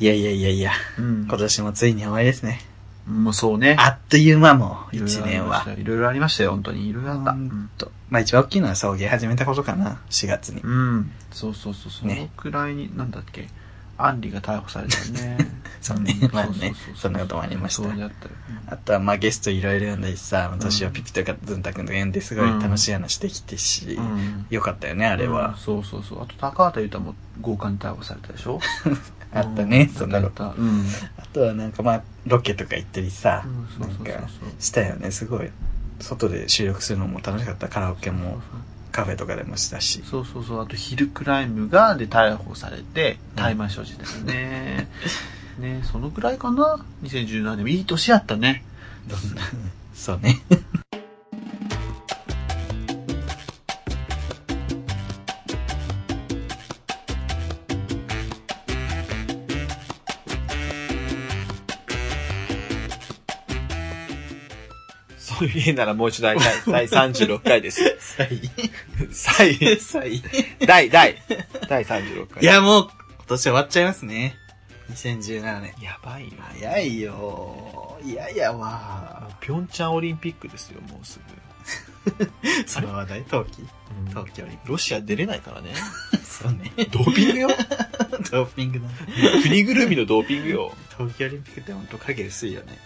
いやいやいやいや、うん今年もついに終わりですね。もうそうね。あっという間も一年は。いろいろありましたよ、本当に。いろいろあった。ほんと。まあ一番大きいのは送迎始めたことかな、4月に。うん。そうそうそう。そのねくらいに、なんだっけ。アンリが逮捕されたよね。そうねんまあねうううそんなこともありましたそうだったよ。あとはまあゲストいろいろ呼んだりさ、ん私はピピとかズンタ君とか呼んですごい楽しい話できてし、うんよかったよね、あれうんは。そうそうそう。あと、高畑優太も強姦に逮捕されたでしょ？あったね、うんそんなのあっ。たうん。あとはなんかまあ、ロケとか行ったりさなんかしたよね、すごい。外で収録するのも楽しかった。カラオケもカフェとかでもしたし。そうそうそう。あと、ヒルクライムが、で、逮捕されて、大麻所持だよね。ね、そのくらいかな ?2017 年。いい年やったね。どんな、そうね。そういう家ならもう一度 第第36回です。さい。第、さい。第、第、第36回。い、やもう、今年終わっちゃいますね。2017年。やばいよ。早いよ。いやいやわ。ピョンチャンオリンピックですよ、もうす その話題、冬季ぐ。冬季オリンピロシア出れないからね。ック。そうね。ドーピングよ。ドーピングだ。国ぐるみのドーピングよ。冬季オリンピックって本当影薄いよね。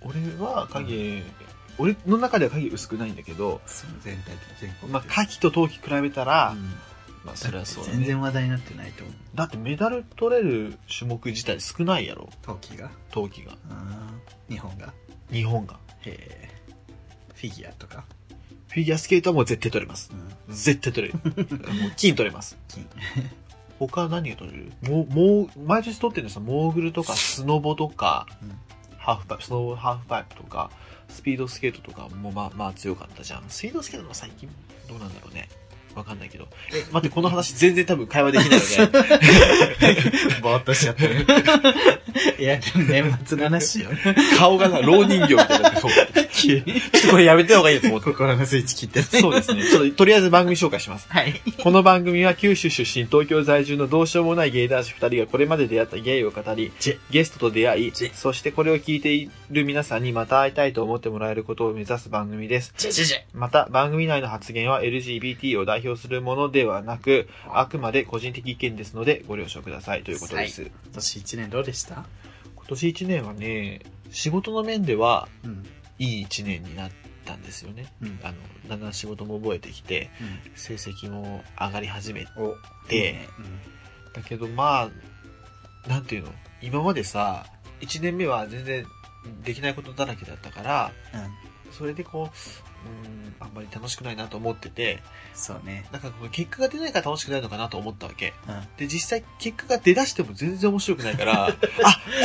俺は影、俺の中では影薄くないんだけど、その全体的全国まあ、夏季と冬季比べたら、うんまあ、それはそうだ全ね。然話題になってないと思う。だってメダル取れる種目自体少ないやろ、冬季が？冬季が。あー日本が？日本が。へえ。フィギュアとか？フィギュアスケートはもう絶対取れます。うん。絶対取れる。もう金取れます。金。他は何が取れる？もう、もう、毎年取ってるのさ、モーグルとかスノボとか、うんハーフパイプ、スノボハーフパイプとか、スピードスケートとかもまあまあ強かったじゃん。スピードスケートも最近どうなんだろうね。わかんないけど。え、待って、この話全然多分会話できないので。ぼーっとしちゃってる。いや、年末の話よ。顔がさ、老人形みたいな顔。ちょ。っとこれやめた方がいいと思って。心のスイッチ切ってね。そうですね。ちょっと、とりあえず番組紹介します。はい。この番組は九州出身、東京在住のどうしようもないゲイ男子二人がこれまで出会ったゲイを語りゲストと出会いそしてこれを聞いている皆さんにまた会いたいと思ってもらえることを目指す番組です。また、番組内の発言は LGBT を代表するものではなく、あくまで個人的意見ですのでご了承くださいということです。今年一年どうでした？今年一年はね、仕事の面ではうん。いい一年になったんですよね。うん。あの、だんだん仕事も覚えてきて、成績も上がり始めお。で、だけどまあ、なんていうの？今までさ、1年目は全然できないことだらけだったから、うん。うん。それでこう、うん、あんまり楽しくないなと思ってて、そうね。なんかこう結果が出ないから楽しくないのかなと思ったわけ。うん。で、実際結果が出だしても全然面白くないから、あ、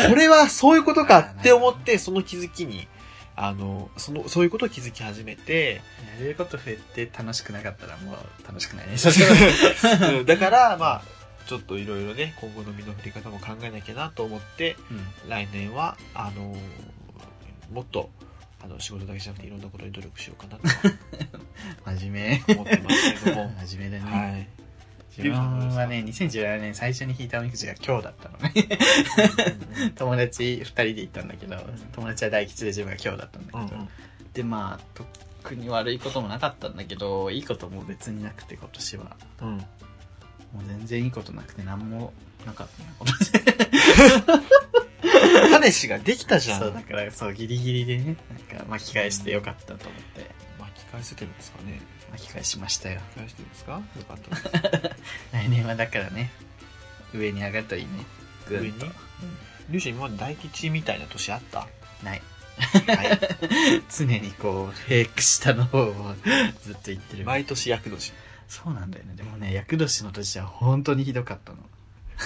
これはそういうことかって思って、その気づきに、あの、その、そういうことを気づき始めて、やれること増えて楽しくなかったらもう楽しくないね。う んだから、まあ、ちょっといろいろね、今後の身の振り方も考えなきゃなと思って、うん。来年は、あのもっと、あの、仕事だけじゃなくていろんなことに努力しようかな 真面と思ってますけれども目。真面目だね。はい。自分はね、2017年最初に引いたおみくじが今日だったのね。友達二人で行ったんだけど、友達は大吉で自分が今日だったんだけど。うんうんで、まあ、特に悪いこともなかったんだけど、いいことも別になくて今年は。うん。もう全然いいことなくて何もなかったな、今年。種氏ができたじゃん。そう、だからそう、ギリギリでね、なんか巻き返してよかったと思って、巻き返せてるんですかね巻き返しましたよ。返してですか？よかったです。来年はだからね、上に上がるといいね。ぐんと上に？リュウシ今まで大吉みたいな年あった？ない。はい。常にこう、平気下の方を ずっと言ってる。毎年厄年。そうなんだよね。でもね、厄年の年は本当にひどかったの。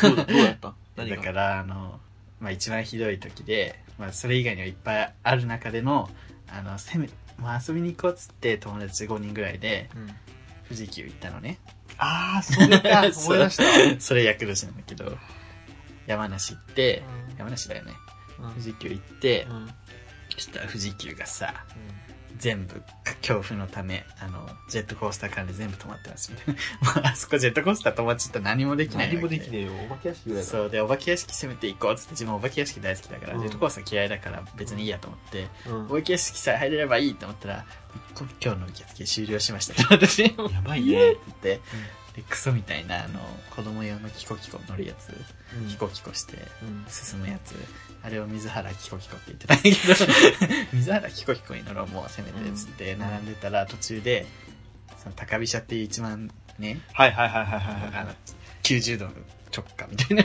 どうだ、どうだった？何が？だから、あの、まあ一番ひどい時で、まあそれ以外にはいっぱいある中での、あの、せめ、まあ遊びに行こうっつって友達5人ぐらいで、うん。富士急行ったのね。あー、それか。思い出した。それ厄年なんだけど、山梨行って、うん山梨だよね。うん富士急行って、うんそしたら富士急がさ、全部恐怖のため、あの、ジェットコースター間で全部止まってますみたいな。もうあそこジェットコースター止まっちゃったら何もできない。何もできねえよ。お化け屋敷ぐらいだ。そうで、お化け屋敷攻めていこうっつって、自分お化け屋敷大好きだから、うんジェットコースター嫌いだから別にいいやと思って、うんお化け屋敷さえ入れればいいと思ったら、こ今日の受付終了しました 私、やばいねって言って、で、クソみたいな、あの、子供用のキコキコ乗るやつ、うんキコキコしてうん進むやつ、あれを水原キコキコって言ってたんだけど、水原キコキコに乗ろう、もうせめてっつって並んでたら途中で、その高飛車っていう一番ね、はいはいはいはいはいあのはい。、90度の直下みたいな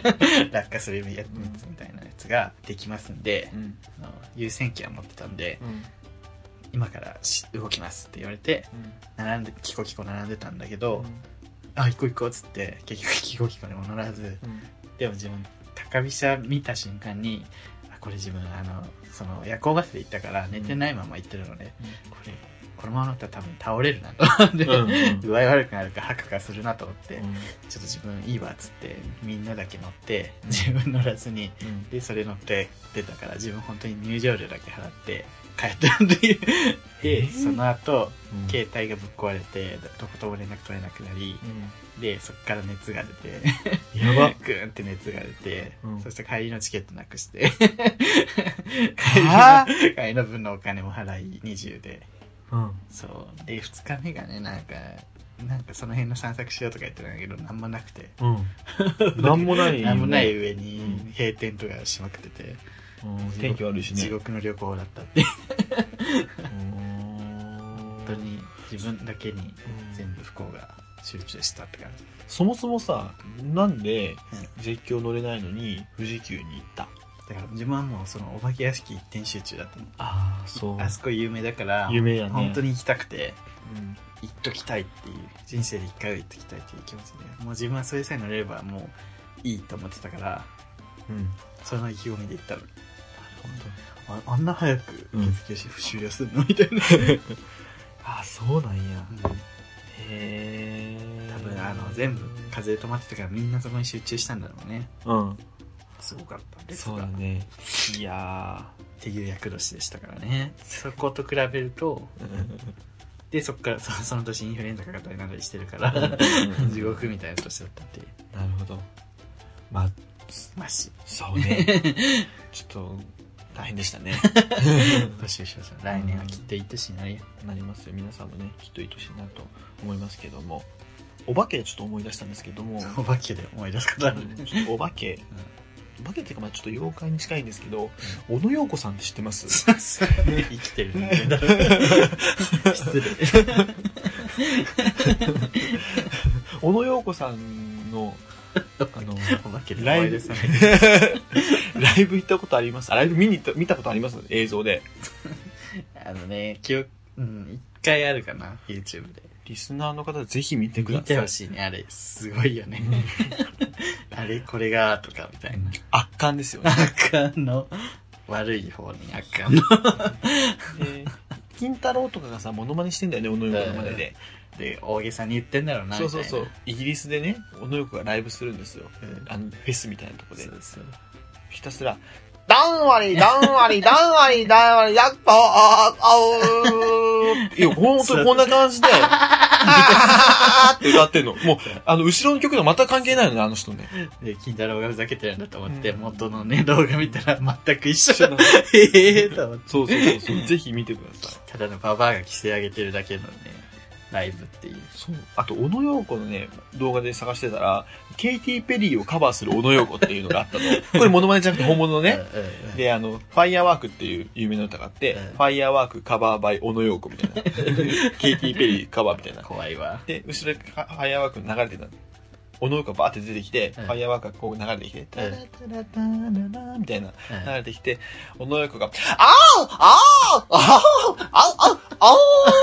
落下するやつみたいなやつができますんで、うん。あの優先権を持ってたんで、うん。今からし動きますって言われて、並んで、キコキコ並んでたんだけど、あ、行こう行こうっつって、結局キコキコにも乗らず、でも自分、高飛車見た瞬間に、あ、これ自分、あの、その夜行バスで行ったから寝てないまま行ってるので、これ、このまま乗ったら多分倒れるなと。思って、うんうん。具合悪くなるか吐くかするなと思って、うん。ちょっと自分いいわっつって、みんなだけ乗って、自分乗らずに、うん。で、それ乗って出たから、自分本当に入場料だけ払って帰ったっていう。で、えー。その後、うん。携帯がぶっ壊れて、どことも連絡取れなくなり、で、そっから熱が出て、やば。グーンって熱が出て、うんそして帰りのチケットなくして、帰り帰りの分のお金も払い20で、うん。そう。で、2日目がね、なんか、なんかその辺の散策しようとか言ってたんだけど、なんもなくて。うん。なんもないよね。なんもない上にうん閉店とかしまくってて、うん天気悪いしね。地獄の旅行だったって。うん本当に自分だけに全部不幸が集中したって感じ。そもそもさ、なんで絶叫乗れないのに富士急に行った？だから自分はもうそのお化け屋敷一点集中だったの。ああ、そあそこ有名だから、有名やね。本当に行きたくて、うん。行っときたいっていう、人生で一回は行っときたいっていう気持ちで、もう自分はそれさえ乗れればもういいと思ってたから、うん。その意気込みで行ったの。ああんな早くうん受付終了するの？みたいな。あ、そうなんや。うんへえ。多分あの全部風で止まってたからみんなそこに集中したんだろうねうん。すごかったですそうだね。いやっていう役年でしたからねそこと比べるとー。でそっからそその年インフルエンザかかったりなんだりしてるからうん地獄みたいな年だったっていうなるほど。まあ、マシそうね。ちょっと、大変でしたね。年上さん来年はきっといい年になるよなりますよ。皆さんもね、きっといい年になると思いますけども。お化けでちょっと思い出したんですけども、お化けで思い出すことあるね。お化け、お化けっていうか、まあちょっと妖怪に近いんですけど、小野洋子さんって知ってます？生きてる人間だろ失礼。小野洋子さんの、あの、ライブ ライブ行ったことあります？あライブ見に行った、見たことあります？映像で。あのね記憶うん一回あるかな YouTube でリスナーの方ぜひ見てください。見てほしいねあれすごいよね あれこれがとかみたいな圧巻ですよね。あかんの悪い方にあかんので、金太郎とかがさ、モノマネしてんだよね、小野洋子のまでで。で大げさに言ってんだろうなみたいうなそそうそう。イギリスでね、小野洋子がライブするんですよ。うんあの、フェスみたいなとこでそ。うそうひたすら、ダンワリ、ダンワリ、ダンワリ、ダンワリ、やっぱ、あ、あ、うーいや、ほんとにこんな感じで、あーって歌ってんの。もう、あの、後ろの曲と全く関係ないのね、あの人ね。で金太郎がふざけてるんだと思って、うん元のね動画見たら全く一緒一緒なのへえと思ってそうそうそうそう。ぜひ見てください。ただのババアが奇声上げてるだけのねライブっていうそう。あと、小野洋子のね、動画で探してたら、ケイティ・ペリーをカバーする小野洋子っていうのがあったの。これモノマネじゃなくて本物のね。で、あの、ファイヤーワークっていう有名な歌があって、うんファイヤーワークカバーバイ小野洋子みたいな。ケイティ・ペリーカバーみたいな。怖いわで、後ろでファイヤーワーク流れてたの。小野洋子がバーって出てきて、うんファイヤーワークがこう流れてきて、タラタラタララみたいなうん流れてきて、小野洋子が、あーあーあーあーあーあ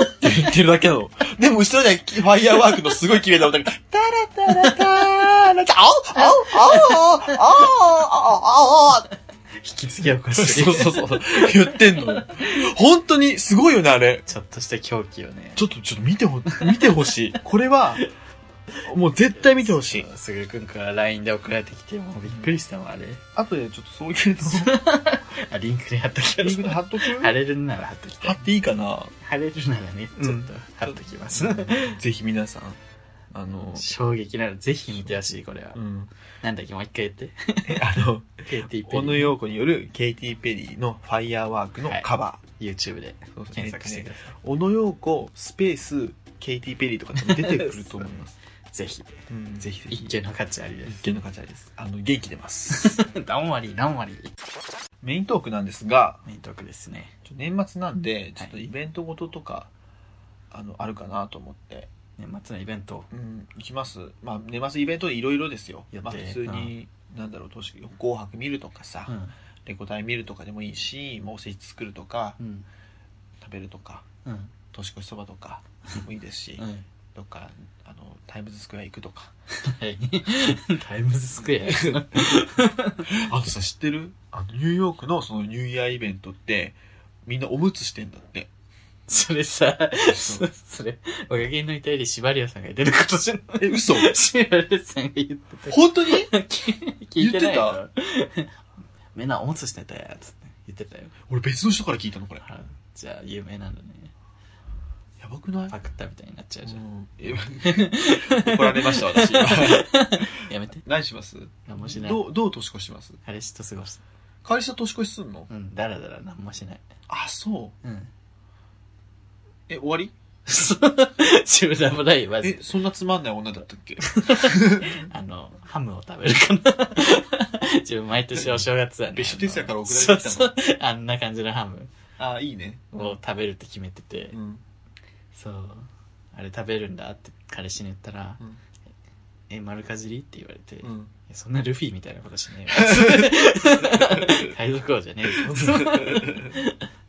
ーって言ってるだけなの。でも後ろにはファイヤーワークのすごい綺麗な歌が、タラタラタララ、あーあーあーあーあーあー引き継ぎ起こしてそうそうそう。言ってんのよ。本当にすごいよね、あれ。ちょっとした狂気をねちょっと、ちょっと見てほ、見てほしい。これは、もう絶対見てほしい。すぐるくんから LINE で送られてきてもうびっくりしたもんあれあとでちょっとそういうのを あ、リンクで貼っときますリンク。で貼っとく？貼れるなら貼っときたい。貼っていいかな？貼れるならね、ちうんょっと貼っときます。ぜひ皆さん、あの、衝撃ならぜひ見てほしい、これはう。ん。なんだっけ、もう一回言って。えあの、ケイティ・ペリー。小野陽子によるケイティ・ペリーのファイヤーワークのカバ YouTube でー。そうそう検索してくだえっとね小野陽子スペースケイティ・ペリーとか出てくると思います。ぜひ。うん、ぜひぜひ。一見の価値ありで一見の価値ありです。あの、元気出ます。す。何割、何割？メイントークなんですが、メイントークですね。年末なんで、ちょっとはいイベントごととか、あの、あるかなと思って。年末のイベント。うん、行きます。まあ、年末イベントでいろいろですよ。まあ、普通に、なんだろう、年紅白見るとかさ、うん。レコ大見るとかでもいいし、もうおせち作るとか、うん。食べるとか、うん。年越しそばとかでもいいですし、うん。どっか、あの、タイムズスクエア行くとか。はい。タイムズスクエア。あとさ、知ってる？あの、ニューヨークのそのニューイヤーイベントって、みんなおむつしてんだって。それさ、そそそれ、おかげの遺体でシバリアさんが出ることじゃないえ、嘘？シバリアさんが言ってた。本当に？聞いてないの？みんなおむつしてたやつって言ってたよ。俺別の人から聞いたのこれ。あじゃあ有名なんだね。やばくない？パクったみたいになっちゃうじゃん。怒られました、私。やめて。何します？何もしない。どう、どう年越します？彼氏と過ごす。会社年越しすんの？うん、だらだら何もしない。あ、そう。うん。え、終わり？自分でもないよ、マジえで、。そんなつまんない女だったっけ？あの、ハムを食べるかな。自分毎年お正月はね。別所哲也から送られてきたの？そうそう。あんな感じのハムあ、いいね。を食べるって決めてて、うん。そう。あれ食べるんだって彼氏に言ったら、うんえ、丸かじりって言われて、いうん。やそんなルフィみたいなことしねえよ。海賊王じゃねえぞ。そ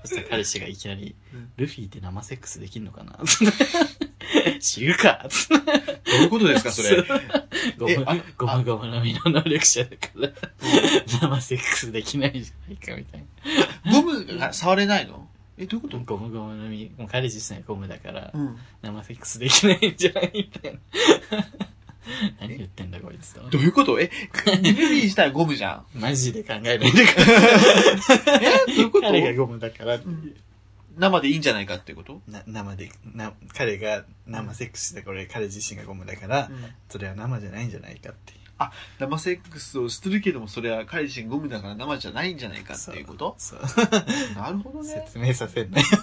したら彼氏がいきなりうん、ルフィって生セックスできんのかな？知るか？どういうことですか、それ？ゴムえあの、ゴムゴムの実の能力者だから、生セックスできないじゃないかみたいゴムが触れないの？え、どういうこと？な。ゴムゴムの実、もう彼自身はゴムだから、ん。生セックスできないんじゃないみたいな。何言ってんだこいつと。どういうこと？え、ルフィ自体はゴムじゃん。マジで考えないでください。えどういうこと？彼がゴムだからっていう生でいいんじゃないかってこと？な生でな彼が生セックスでこれ彼自身がゴムだから、それは生じゃないんじゃないかっていう生セックスをしてるけども、それは彼自身ゴムだから生じゃないんじゃないかっていうこと？そう。なるほどね。説明させんなよ。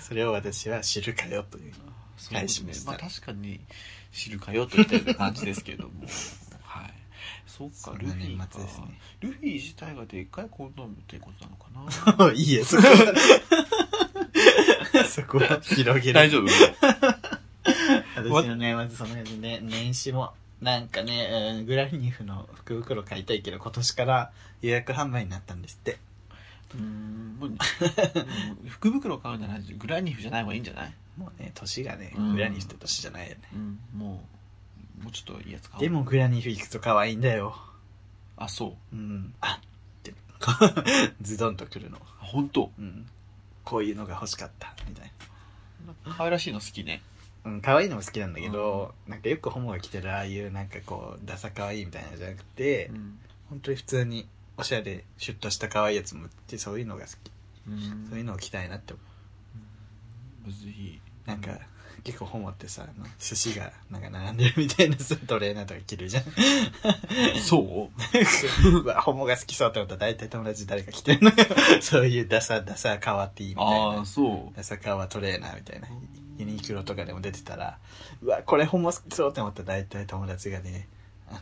それを私は知るかよという。そう返しました。まあ確かに知るかよといったような感じですけれども。はい。そっか、ルフィねルフィ自体がでっかいコンドームってことなのかな？いいえそこは。そこは広げる。大丈夫？私の年末その辺でね年始もなんかね、えーグラニフの福袋買いたいけど今年から予約販売になったんですって。うーん、もう、う ん福袋買うならグラニフじゃない方がいいんじゃない？もうね年がねうん。グラニフって年じゃないよね、うん、もう、もうちょっといいやつ買おう。でもグラニフ行くと可愛いんだよ。あ、そう。うん。あ。って ズドンとくるの。あ本当？うん。こういうのが欲しかったみたい可愛らしいの好きね。なうん可愛いのも好きなんだけど、なんかよくホモが着てるああいうなんかこうダサ可愛いみたいなのじゃなくて、うん。本当に普通におしゃれシュッとした可愛いやつも売ってそういうのが好き、うん。そういうのを着たいなって思う。ぜひ。なんか、結構ホモってさあの寿司がなんか並んでるみたいなさトレーナーとか着るじゃん。そう？うわホモが好きそうって思ったら大体友達誰か着てるのよ。そういうダサダサカワティーみたいな。ああ、そう。ダサカワトレーナーみたいなユニクロとかでも出てたらうわこれホモ好きそうって思ったら大体友達がねあの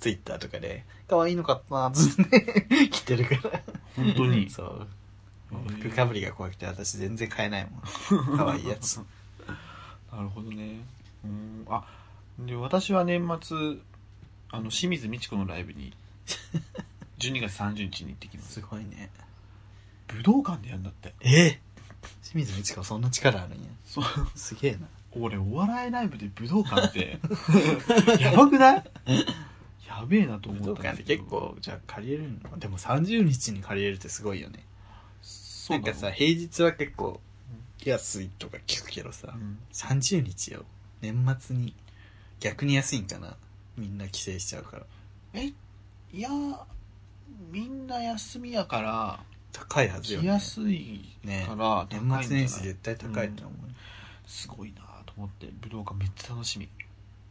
ツイッターとかで可愛いのかなつって 着てるから本当に。そう服かぶりが怖くて私全然買えないもん 可愛いやつなるほどね。うん。あ、で、私は年末、あの、清水美智子のライブに、12月30日に行ってきます。すごいね武道館でやるんだって。え？清水美智子そんな力あるんや。そう。すげえな。俺、お笑いライブで武道館って、やばくない？やべえなと思武道ったんだ館って結構じゃあ借りれるの？でも30日に借りれるってすごいよね。そうなんかさ平日は結構安いとか聞くけどさ、うん。30日よ。年末に逆に安いんかな？みんな帰省しちゃうから。え？いやーみんな休みやから、高いはずよね。来やすいねから、高いんじゃない？年末年始絶対高いと思すごいなと思って、武道館めっちゃ楽しみ。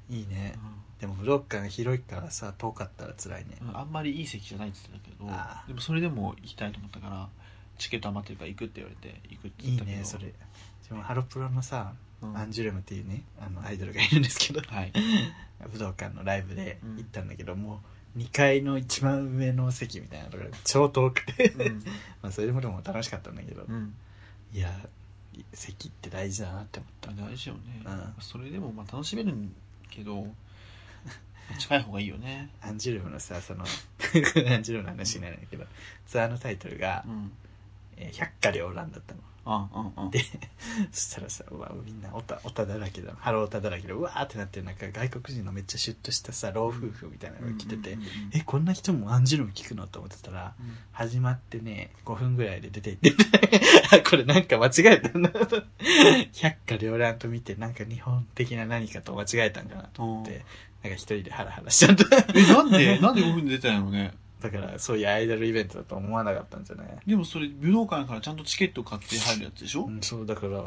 う、いいね。でも武道館が広いからさ遠かったら辛いね。うん。あんまりいい席じゃないって言ってたけどでもそれでも行きたいと思ったから、チケット余ってるから行くって言われて、行くっていい言ったけど。ねそれ。でもハロプロのさ、うん。アンジュルムっていうねあのアイドルがいるんですけど。はい。武道館のライブでうん行ったんだけど、もう2階の一番上の席みたいなところが超遠くて、うん。まあそれでもでも楽しかったんだけど、うん。いや席って大事だなって思った大事よね。うんそれでもまあ楽しめるんけど、近い方がいいよね。アンジュルムのさその アンジュルムの話になるんだけどツアーのタイトルがうん。「えー百花繚乱」だったのあうんうん。でそしたらさうわみんなオタオタだらけだ。ハローオタだらけでうわーってなってなんか外国人のめっちゃシュッとしたさ老夫婦みたいなのが来てて、うんうんうんうん。えこんな人もアンジュルム聞くのと思ってたらうん。始まってね5分ぐらいで出て行ってあ これなんか間違えたんだ百花繚乱と見てなんか日本的な何かと間違えたんかなと思ってなんか一人でハラハラしちゃった。え、なんで なんで5分で出たんやろね。だからそういうアイドルイベントだと思わなかったんじゃない？でもそれ、武道館からちゃんとチケット買って入るやつでしょ？うん、そうだから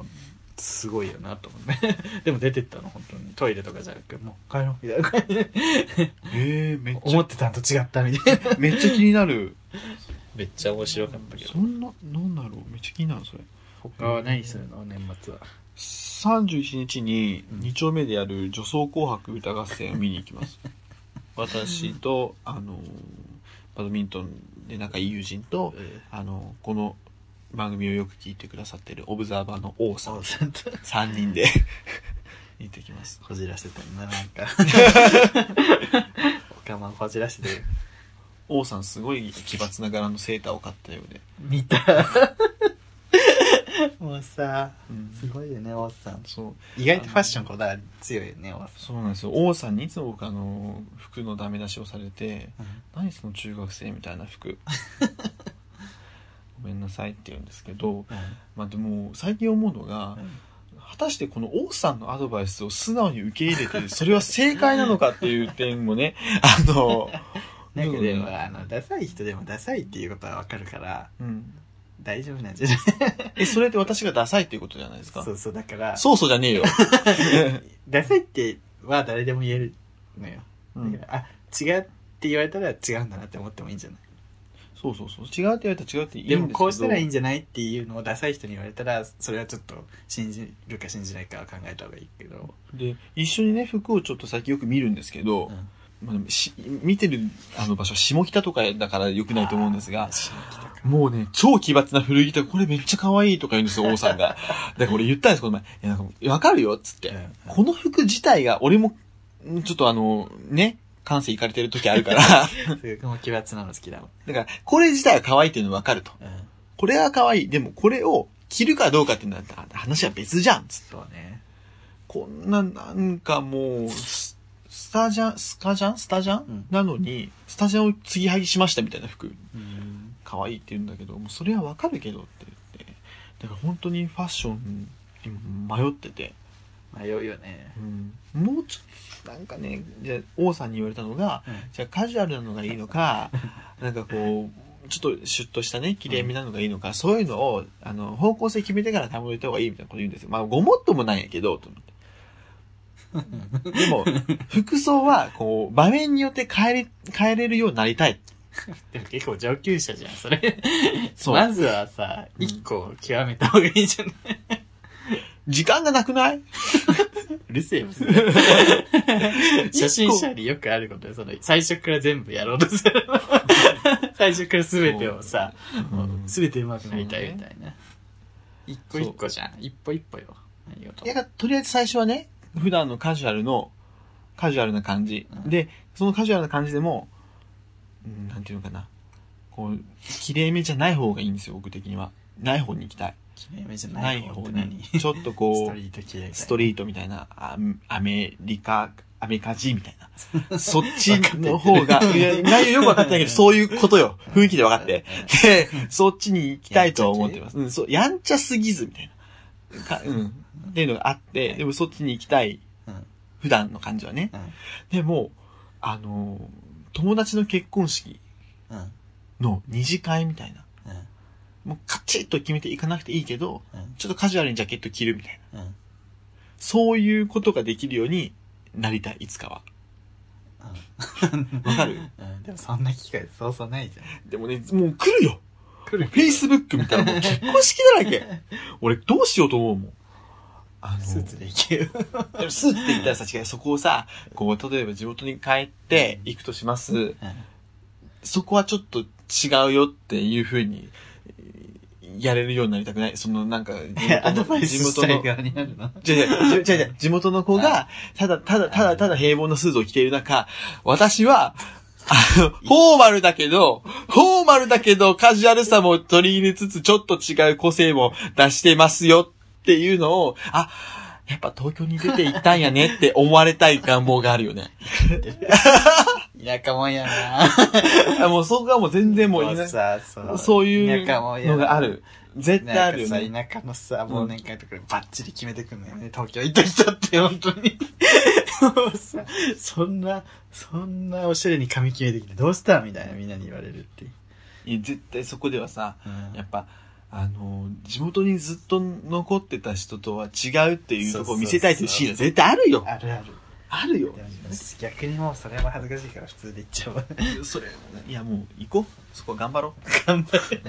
すごいよなと思って でも出てったの本当に。トイレとかじゃなくてもう帰ろうみたいな感じ。でえー、めっちゃ、思ってたんと違ったみたいな。めっちゃ気になる。めっちゃ面白かったけど。そんな、なんだろう？めっちゃ気になる、それ。他は何するの？年末は。31日に2丁目でやる女装紅白歌合戦を見に行きます。私と、あの、バドミントンで仲いい友人と、あの、この番組をよく聞いてくださってるオブザーバーの王さんそう、さんと。3人で 行ってきます。こじらせたんだなんか。おかまをこじらせて。る王さんすごい奇抜な柄のセーターを買ったようで。見たもうさうんすごいよね王さんそう。意外とファッションこだわり強いよね王さそうなんですよ。王さんにいつも僕あの、服のダメ出しをされて、ん何その中学生みたいな服。ごめんなさいって言うんですけど、まあでも最近思うのが、果たしてこの王さんのアドバイスを素直に受け入れて、それは正解なのかっていう点もね、あの、なんかでもあのダサい人でもダサいっていうことはわかるからうん。大丈夫なんじゃない？え、それって私がダサいっていうことじゃないですか？そうそうだから。そうそうじゃねえよ。ダサいっては誰でも言えるのよ。うん。だから、あ違うって言われたら違うんだなって思ってもいいんじゃない？そうそうそう。違うって言われたら違うっていいんですけど。でもこうしたらいいんじゃないっていうのをダサい人に言われたらそれはちょっと信じるか信じないかは考えた方がいいけど、で、一緒にね、服をちょっと最近よく見るんですけど、うんまあ、し見てるあの場所は下北とかだから良くないと思うんですが、もうね、超奇抜な古着とか、これめっちゃ可愛いとか言うんですよ、王さんが。だから俺言ったんです、この前。いや、なんか、わかるよ、っつって。うんこの服自体が、俺も、んちょっとあの、ね、感性いかれてる時あるから、すごくも奇抜なの好きだもん、だから、これ自体は可愛いっていうのわかると。うん、これは可愛い。でも、これを着るかどうかっていうのは、話は別じゃん、つって。そうねこんな、なんかもう、タジャン、スカジャン？スタジャン、うんなのに、スタジャンを継ぎはぎしましたみたいな服。うん可愛いって言うんだけど、もうそれはわかるけどって言って。だから本当にファッションに迷ってて。迷うよねうん、もうちょっと、なんかね、じゃあ王さんに言われたのが、じゃあカジュアルなのがいいのか、なんかこう、ちょっとシュッとしたね、綺麗めなのがいいのか、そういうのを、あの、方向性決めてから保いた方がいいみたいなこと言うんですよ。まあ、ごもっともないんやけど、と思って。でも、服装は、こう、場面によって変えれ、変えれるようになりたい。でも結構上級者じゃんそれ。そう。まずはさうん一個極めた方がいいじゃない。時間がなくない？うるせえよ 初心者によくあることでその最初から全部やろうとする 最初から全てをさ全て上手くなりたいみたいな。一個一個じゃん。一歩一歩よ。何事いや、とりあえず最初はね、普段のカジュアルの、カジュアルな感じ。うんで、そのカジュアルな感じでも、うん、なんていうのかな。こう、綺麗めじゃない方がいいんですよ、僕的には。ない方に行きたい。きれいめじゃなないい方方って何？に。ちょっとこう ストリ、ート綺麗ストリートみたいな、あアメリカ、アメカジみたいな。そっちの方が、いや内容よくわかってないけど、そういうことよ。雰囲気で分かって。で、そっちに行きたいとは思ってます。うん、そう、やんちゃすぎず、みたいな。かうん。っていうのがあって、でもそっちに行きたい。うん普段の感じはね。うんでも、あの、友達の結婚式うんの二次会みたいな。うん。もうカチッと決めていかなくていいけど、うん。ちょっとカジュアルにジャケット着るみたいな。うん。そういうことができるようになりたい、いつかは。わかる？うん。でもそんな機会そうそうないじゃん。でもね、もう来るよ来るフェイスブック見たらもう結婚式だらけ 俺どうしようと思うもん。あの、スーツで行けよ。でもスーツって言ったらさ、違う、そこをさ、こう、例えば地元に帰って行くとします。そこはちょっと違うよっていう風に、やれるようになりたくない。そのなんか、地 アドバイスしたいの、側になるの？じゃじゃじゃじゃ地元の子が、ただ、ただ、ただ、ただ平凡なスーツを着ている中、私は、あの、フォーマルだけど、フォーマルだけど、カジュアルさも取り入れつつ、ちょっと違う個性も出してますよっていうのを、あ、やっぱ東京に出て行ったんやねって思われたい願望があるよね。田舎もんやあもうそこがもう全然もうな。いなさ、そう。そういうのがある。絶対あるよなんね。田舎のさ、忘年会とかでバッチリ決めてくんのよね。東京行った人って、本当に。もうさ、そんな、そんなおしゃれに髪決めてきてどうしたみたいなみんなに言われるっていう。いや絶対そこではさ、うんやっぱ、あの、地元にずっと残ってた人とは違うっていうところを見せたいというシーンは絶対あるよ。あるある。あるよ逆にもうそれは恥ずかしいから普通で行っちゃうわ。それ、いやもう行こう。そこ頑張ろ頑張れ。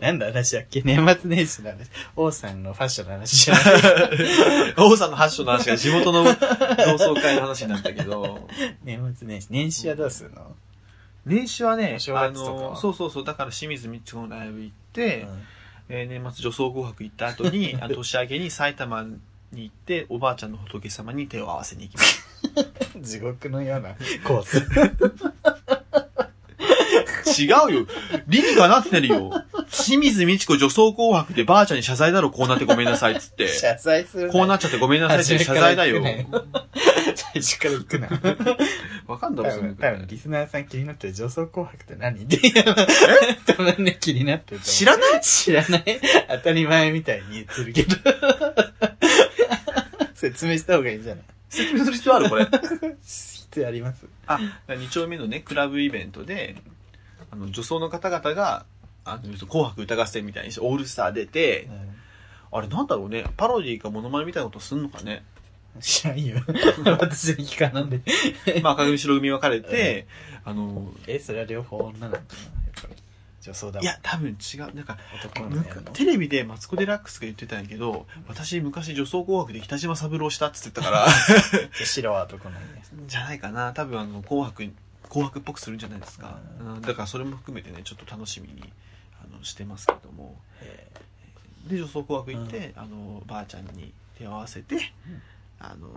なんだ話だっけ年末年始の話。王さんのファッションの話じゃない。う。王さんの発祥の話が地元の同窓会の話なんだけど、年末年始。年始はどうするの？年始はねあの、そうそうそう、だから清水美智子のライブ行って、うんえー年末女装紅白行った後に、あ年明けに埼玉に行って、おばあちゃんの仏様に手を合わせに行きます。地獄のようなコース。違うよ。理にかなってるよ。清水美智子女装紅白でばあちゃんに謝罪だろ、こうなってごめんなさいっつって。謝罪するこうなっちゃってごめんなさいって謝罪だよ。最初から行くな。わかんだろ、多分、多分、リスナーさん気になってる女装紅白って何？って。多分ね、気になってると思う。知らない？知らない？当たり前みたいに言ってるけど。説明した方がいいんじゃない？説明する必要ある？これ。必要あります。あ、2丁目のね、クラブイベントで、あの、女装の方々が、あの、紅白歌合戦みたいにしてオールスター出て、あれなんだろうね、パロディーかモノマネみたいなことすんのかね？知らんよ。私に聞かなんで。まあ赤組白組分かれて、あの、え、それは両方女なんだな、やっぱり。女装だもん。いや、多分違う。なんか、男の。テレビでマツコ・デラックスが言ってたんやけど、私昔女装紅白で北島三郎したって言ってたから、白は男なんや。じゃないかな。多分あの、紅白、紅白っぽくするんじゃないですか。ううんだからそれも含めてね、ちょっと楽しみに、あの、してますけども。えで、女装紅白行って、あの、ばあちゃんに手を合わせて、あの、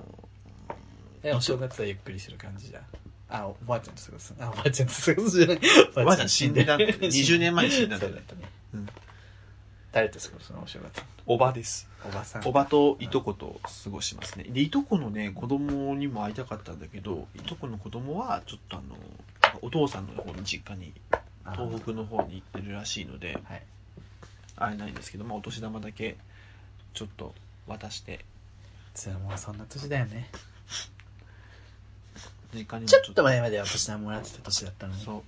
ーえ、お正月はゆっくりする感じじゃん。あ、おばあちゃんと過ごす。あ、おばあちゃんと過ごすじゃない。おばあちゃん死んでたんだよ20年前に死んだんだよそうだったね。うん誰と過ごすの？お正月。おばです。おばさん。おばといとこと過ごしますね。で、いとこのね、子供にも会いたかったんだけど、いとこの子供は、ちょっとあの、お父さんの方の実家に、あ東北の方に行ってるらしいので、はい。会えないんですけど、まあ、お年玉だけ、ちょっと渡して、それもうそんな年だよね。実家にもちょっと前まではお年玉もらってた年だったのに。そう。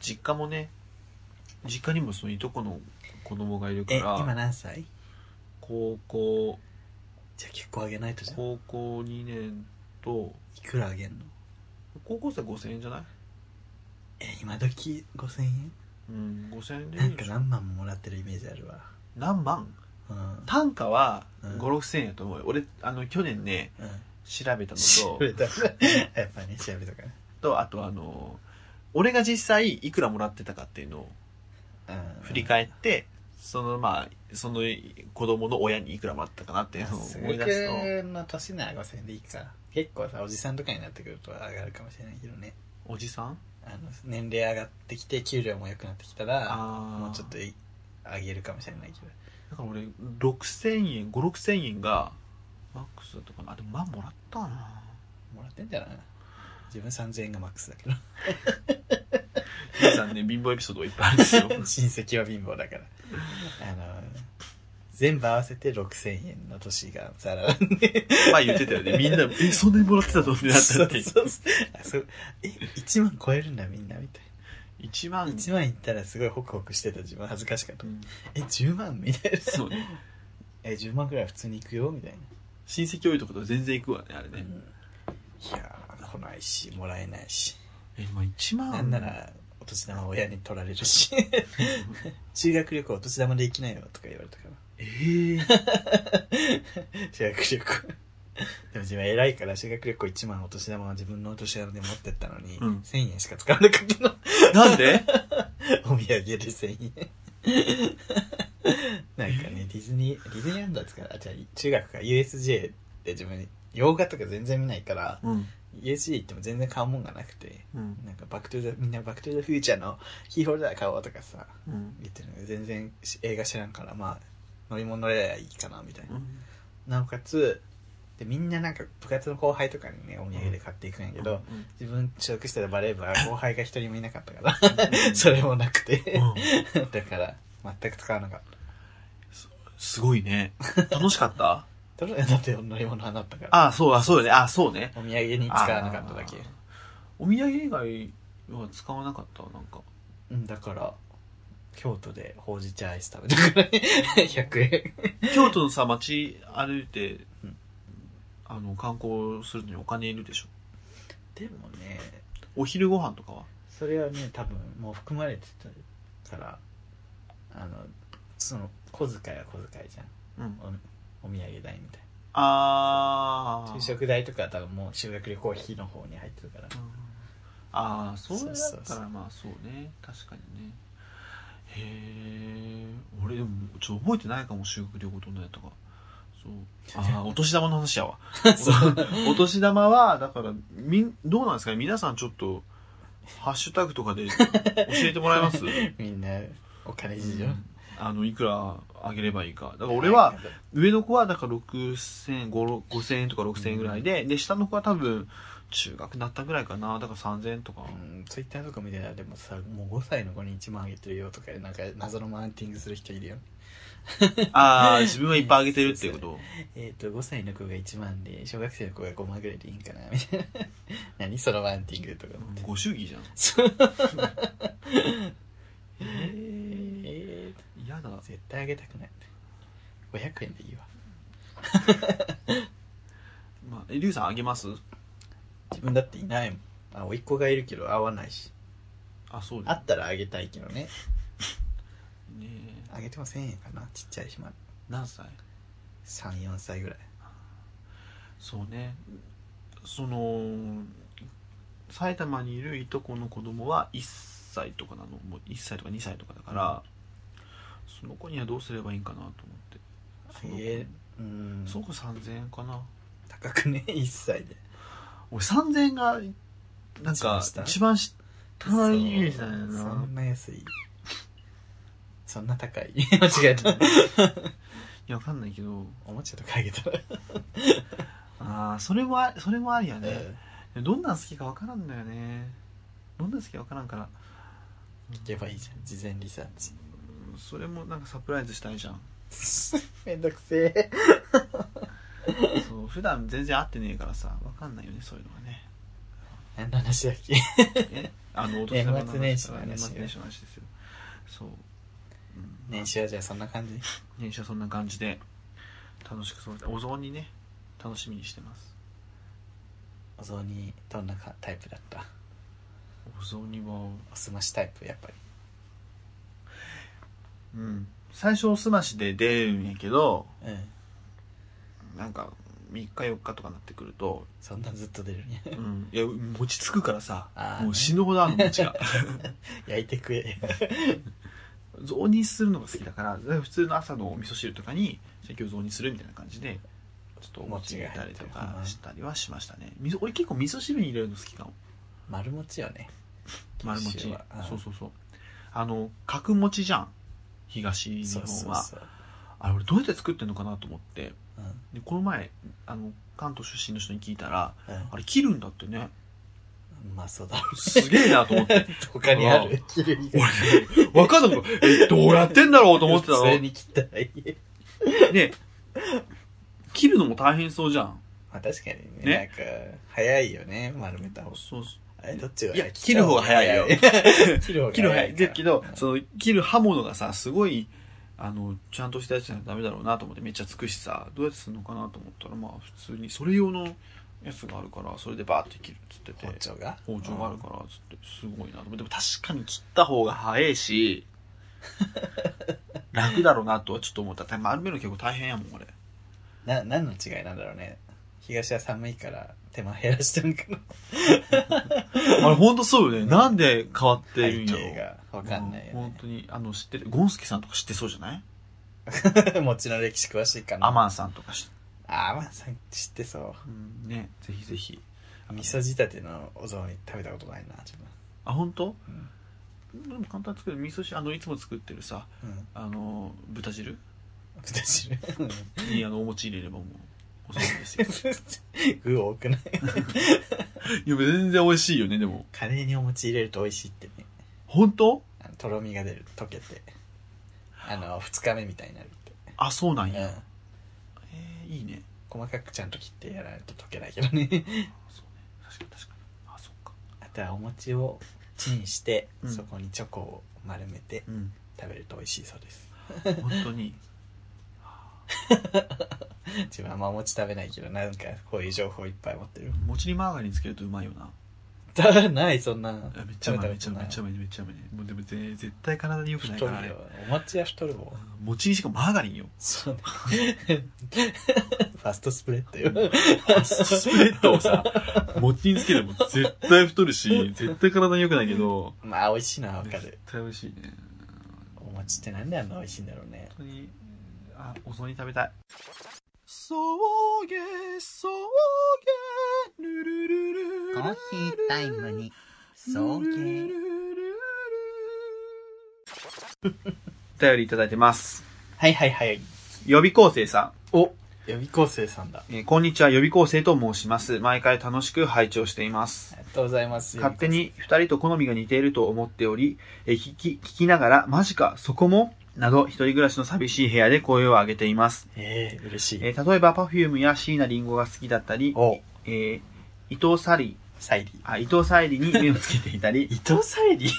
実家もね、実家にもそのいとこの子供がいるかえ、今ら、何歳？高校、じゃあ結構あげないとじゃん。高校2年と、いくらあげんの？高校生5000円じゃない？え、今時5000円？うん、5000円でいないんかでしょ何万ももらってるイメージあるわ。何万？うん。単価はうん5、6千円やと思うよ。俺、あの、去年ね、うん。調べたの調べた。やっぱね、調べとかね。と、と、あとあの、俺が実際いくらもらってたかっていうのをうん振り返って、その、まあ、その子供の親にいくらもらったかなっていうのをす思い出すと、ぐの年なら5000円でいいか。結構さ、おじさんとかになってくると上がるかもしれないけどね。おじさん？あの、年齢上がってきて、給料も良くなってきたら、あもうちょっとい上げるかもしれないけど。だから俺、6000円、5、6000円が、マックスだったかな。あ、でもまあもらったな。もらってんじゃない？自分3000円がマックスだけど。皆さんね、貧乏エピソードがいっぱいあるんですよ。親戚は貧乏だから。あの、全部合わせて6000円の年がざらなんで。前言ってたよね。みんな、え、そんなにもらってたの？ってなったって。そうそうそうあそうえ、1万超えるんだみんなみたい1万。1万いったらすごいホクホクしてた自分恥ずかしかった。うんえ、10万？みたいな。そうね。え、10万くらい普通に行くよ？みたいな。親戚多いとこと全然行くわね、あれね。うんいやー、来ないし、もらえないし。え、まあ1万。なんなら、お年玉親に取られるし。修学旅行お年玉で行きなよとか言われたから。ええ 修学旅行。でも自分偉いから修学旅行1万お年玉は自分のお年玉で持ってったのに、うん1000円しか使わなかったの。なんで？お土産で1000円。なんかね、ディズニー、ディズニーランド使う、あ、じゃあ中学か USJ って自分、洋画とか全然見ないから、うん。USJ 行っても全然買うもんがなくて、うん。なんかバックトゥザ、みんなバックトゥザフューチャーのキーホルダー買おうとかさ、うん。言ってるので全然映画知らんから、まあ、乗り物乗れりゃいいかな、みたいな。うんなおかつ、で、みんななんか部活の後輩とかにね、お土産で買っていくんやけど、うん自分所属してたバレー部は 後輩が一人もいなかったから、それもなくて、うん だから、全く使わなかった。すごいね。楽しかった？だって乗り物はなったから、ああ、そう、あ、そうよね。あそうね。お土産に使わなかっただけ。お土産以外は使わなかった？なんか。うん、だから、京都でほうじ茶アイス食べたからね、100円。京都のさ、街歩いてうん、あの、観光するのにお金いるでしょ。でもね、お昼ご飯とかは？それはね、多分もう含まれてたから、あの、その、小遣いは小遣いじゃん。うん。おお土産代みたいあー。な。昼食代とかは多分もう修学旅行費の方に入ってるから。うんああ、そうそうそうったらまあそうね。確かにね。へえ。俺でも、ちょっと覚えてないかも、修学旅行どんなやったか。そう。ああ、お年玉の話やわ。お年玉は、だから、みん、どうなんですかね？皆さんちょっと、ハッシュタグとかで教えてもらえます？みんな、お金事情。あの、いくらあげればいいか。だから俺は、上の子はだから6000、5 5000円とか6000円ぐらいで、で、下の子は多分、中学になったぐらいかな。だから3000円とか。うん、ツイッターとか見てたらでもさもう5歳の子に1万あげてるよとかなんか謎のマウンティングする人いるよ ああ、自分はいっぱいあげてるっていうこと。えっ、と5歳の子が1万で小学生の子が5万ぐらいでいいんかなみたいな。何そのマウンティングとか思って。ご祝儀じゃん。そう。え えー、嫌だ。ー、絶対あげたくない。500円でいいわ。まあ、え、りゅうさんあげます？自分だっていないもん。あ甥っ子がいるけど会わないし。あ、そう会ったらあげたいけどね。ねえあげても1000円かな？ちっちゃいしま何歳？34歳ぐらい。そうね。その、埼玉にいるいとこの子供は1歳とかなの。もう1歳とか2歳とかだから、その子にはどうすればいいんかなと思って。その子えー、うん。その子3000円かな。高くね？1歳で。俺3000円が、なんか、一番下？のイメージだよそう。そな。んな安いそんな高い 間違えた いや、わかんないけど、おもちゃとかあげたら、ああ、それもあ、それもありやね。うんどんなん好きかわからんのよね。どんなん好きかわからんから。聞けばいいじゃん事前リサーチうんそれもなんかサプライズしたいじゃん。めんどくせえそう、普段全然会ってねえからさ、わかんないよね、そういうのがね。何の話だっけ？え？あの、お年末年玉年始の話年末年始の話ですよ。そう。うん年始はじゃあそんな感じ？年始はそんな感じで、楽しくそうお雑煮ね、楽しみにしてます。お雑煮どんなかタイプだった？お雑煮は、おすましタイプやっぱりうん。最初おすましで出るんやけど、うんなんか、3日4日とかなってくると、そんなずっと出るんやうん。いや、餅つくからさあ、ーもう死ぬほどあるの、餅が。焼いて食え雑煮するのが好きだから、普通の朝のお味噌汁とかに、じゃあ今日雑煮するみたいな感じで、ちょっとお餅入れたりとかしたりはしましたね。みそ俺結構味噌汁に入れるの好きかも。丸餅よね。丸餅。うん。そうそうそう。あの角餅じゃん。東日本は。あれ俺どうやって作ってんのかなと思って。うん。でこの前あの関東出身の人に聞いたらうん。あれ切るんだってねまあそうだろうすげえなと思って。他にある。切る以外俺分かんなくてえどうやってんだろうと思ってたの。普通に切ったらいい。ね切るのも大変そうじゃん。まあ確かにね。ね。なんか早いよね。丸めた方が。そうえ、どっちがいや切る方が早いよ。切る方が切る早い。早い。か。だけど、その、切る刃物がさ、すごい、あの、ちゃんとしたやつじゃダメだろうなと思ってめっちゃつくしさ、どうやってするのかなと思ったら、まあ普通に、それ用のやつがあるから、それでバーって切るっつってて。包丁が？包丁があるから、つって、すごいなと思って。でも確かに切った方が早いし、楽だろうなとはちょっと思った。丸めるの結構大変やもん、俺。な、何の違いなんだろうね。東は寒いから手間減らしてるんかな。あれ、ほんとそうよね。なんで変わってるん背やろ景がわかんないよ本当に、あの、知ってる。ゴンスケさんとか知ってそうじゃない？ね。餅の歴史詳しいかな。アマンさんとか知って、あ、アマンさん知ってそう。うん、ね、ぜひぜひ。味噌仕立てのお雑煮食べたことないな、自分。あ、本当？でも簡単に作る。味噌汁、あの、いつも作ってるさ、うん。あの、豚汁？豚汁？に、あの、お餅入れればもう、おそうですよ。具多くない？いや、全然美味しいよね、でも。カレーにお餅入れると美味しいってね。本当？とろみが出る、溶けて。あの、二日目みたいになるって。あ、そうなんや。うん。えー、いいね。細かくちゃんと切ってやらないと溶けないけどね。そうね。確かに確かに。あ、そっか。あとはお餅をチンして、うんそこにチョコを丸めてうん。食べると美味しいそうです。本当に。自分はあんまお餅食べないけど、なんかこういう情報いっぱい持ってる。餅にマーガリンつけるとうまいよな。だない、そんな。めっちゃうまい、めっちゃうまい、めっちゃうい、めっちゃうまい。もうでもぜ絶対体に良くないから、あれ。お餅は太るもん。餅にしかもマーガリンよ。そうね。ファストスプレッドよ。スプレッドをさ、餅につけても絶対太るし、絶対体に良くないけど、まあ、美味しいのはわか絶る。対美味しいね。お餅ってなんであんな美味しいんだろうね。本当に、あ、お雑煮食べたい。そげ、そげ、ルルルルコーヒータイムに、送迎。お便りいただいてます。はいはいはい。予備校生さお予備校生さんだ。ん。えーこんにちは、予備校生と申します。毎回楽しく拝聴しています。ありがとうございます。勝手に二人と好みが似ていると思っており、えー聞き、聞きながら、マジか、そこもなど、一人暮らしの寂しい部屋で声を上げています。ええ嬉しい。えー例えば、パフュームや椎名林檎が好きだったり、おえー伊藤沙莉、サイリあ、伊藤沙莉に目をつけていたり伊、藤サイリ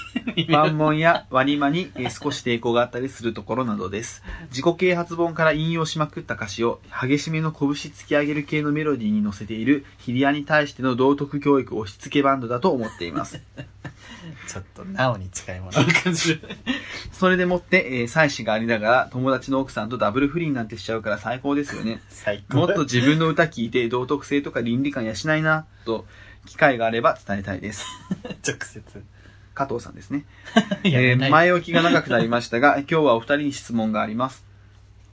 万門や割り間にえー少し抵抗があったりするところなどです。自己啓発本から引用しまくった歌詞を激しめの拳突き上げる系のメロディーに乗せているヒリアに対しての道徳教育押し付けバンドだと思っています。ちょっと、なおに近いものを感じる。それでもって、えー、妻子がありながら友達の奥さんとダブル不倫なんてしちゃうから最高ですよね。最高。もっと自分の歌聞いて道徳性とか倫理観養いな、と機会があれば伝えたいです。直接。加藤さんですね。やめないえー前置きが長くなりましたが、今日はお二人に質問があります。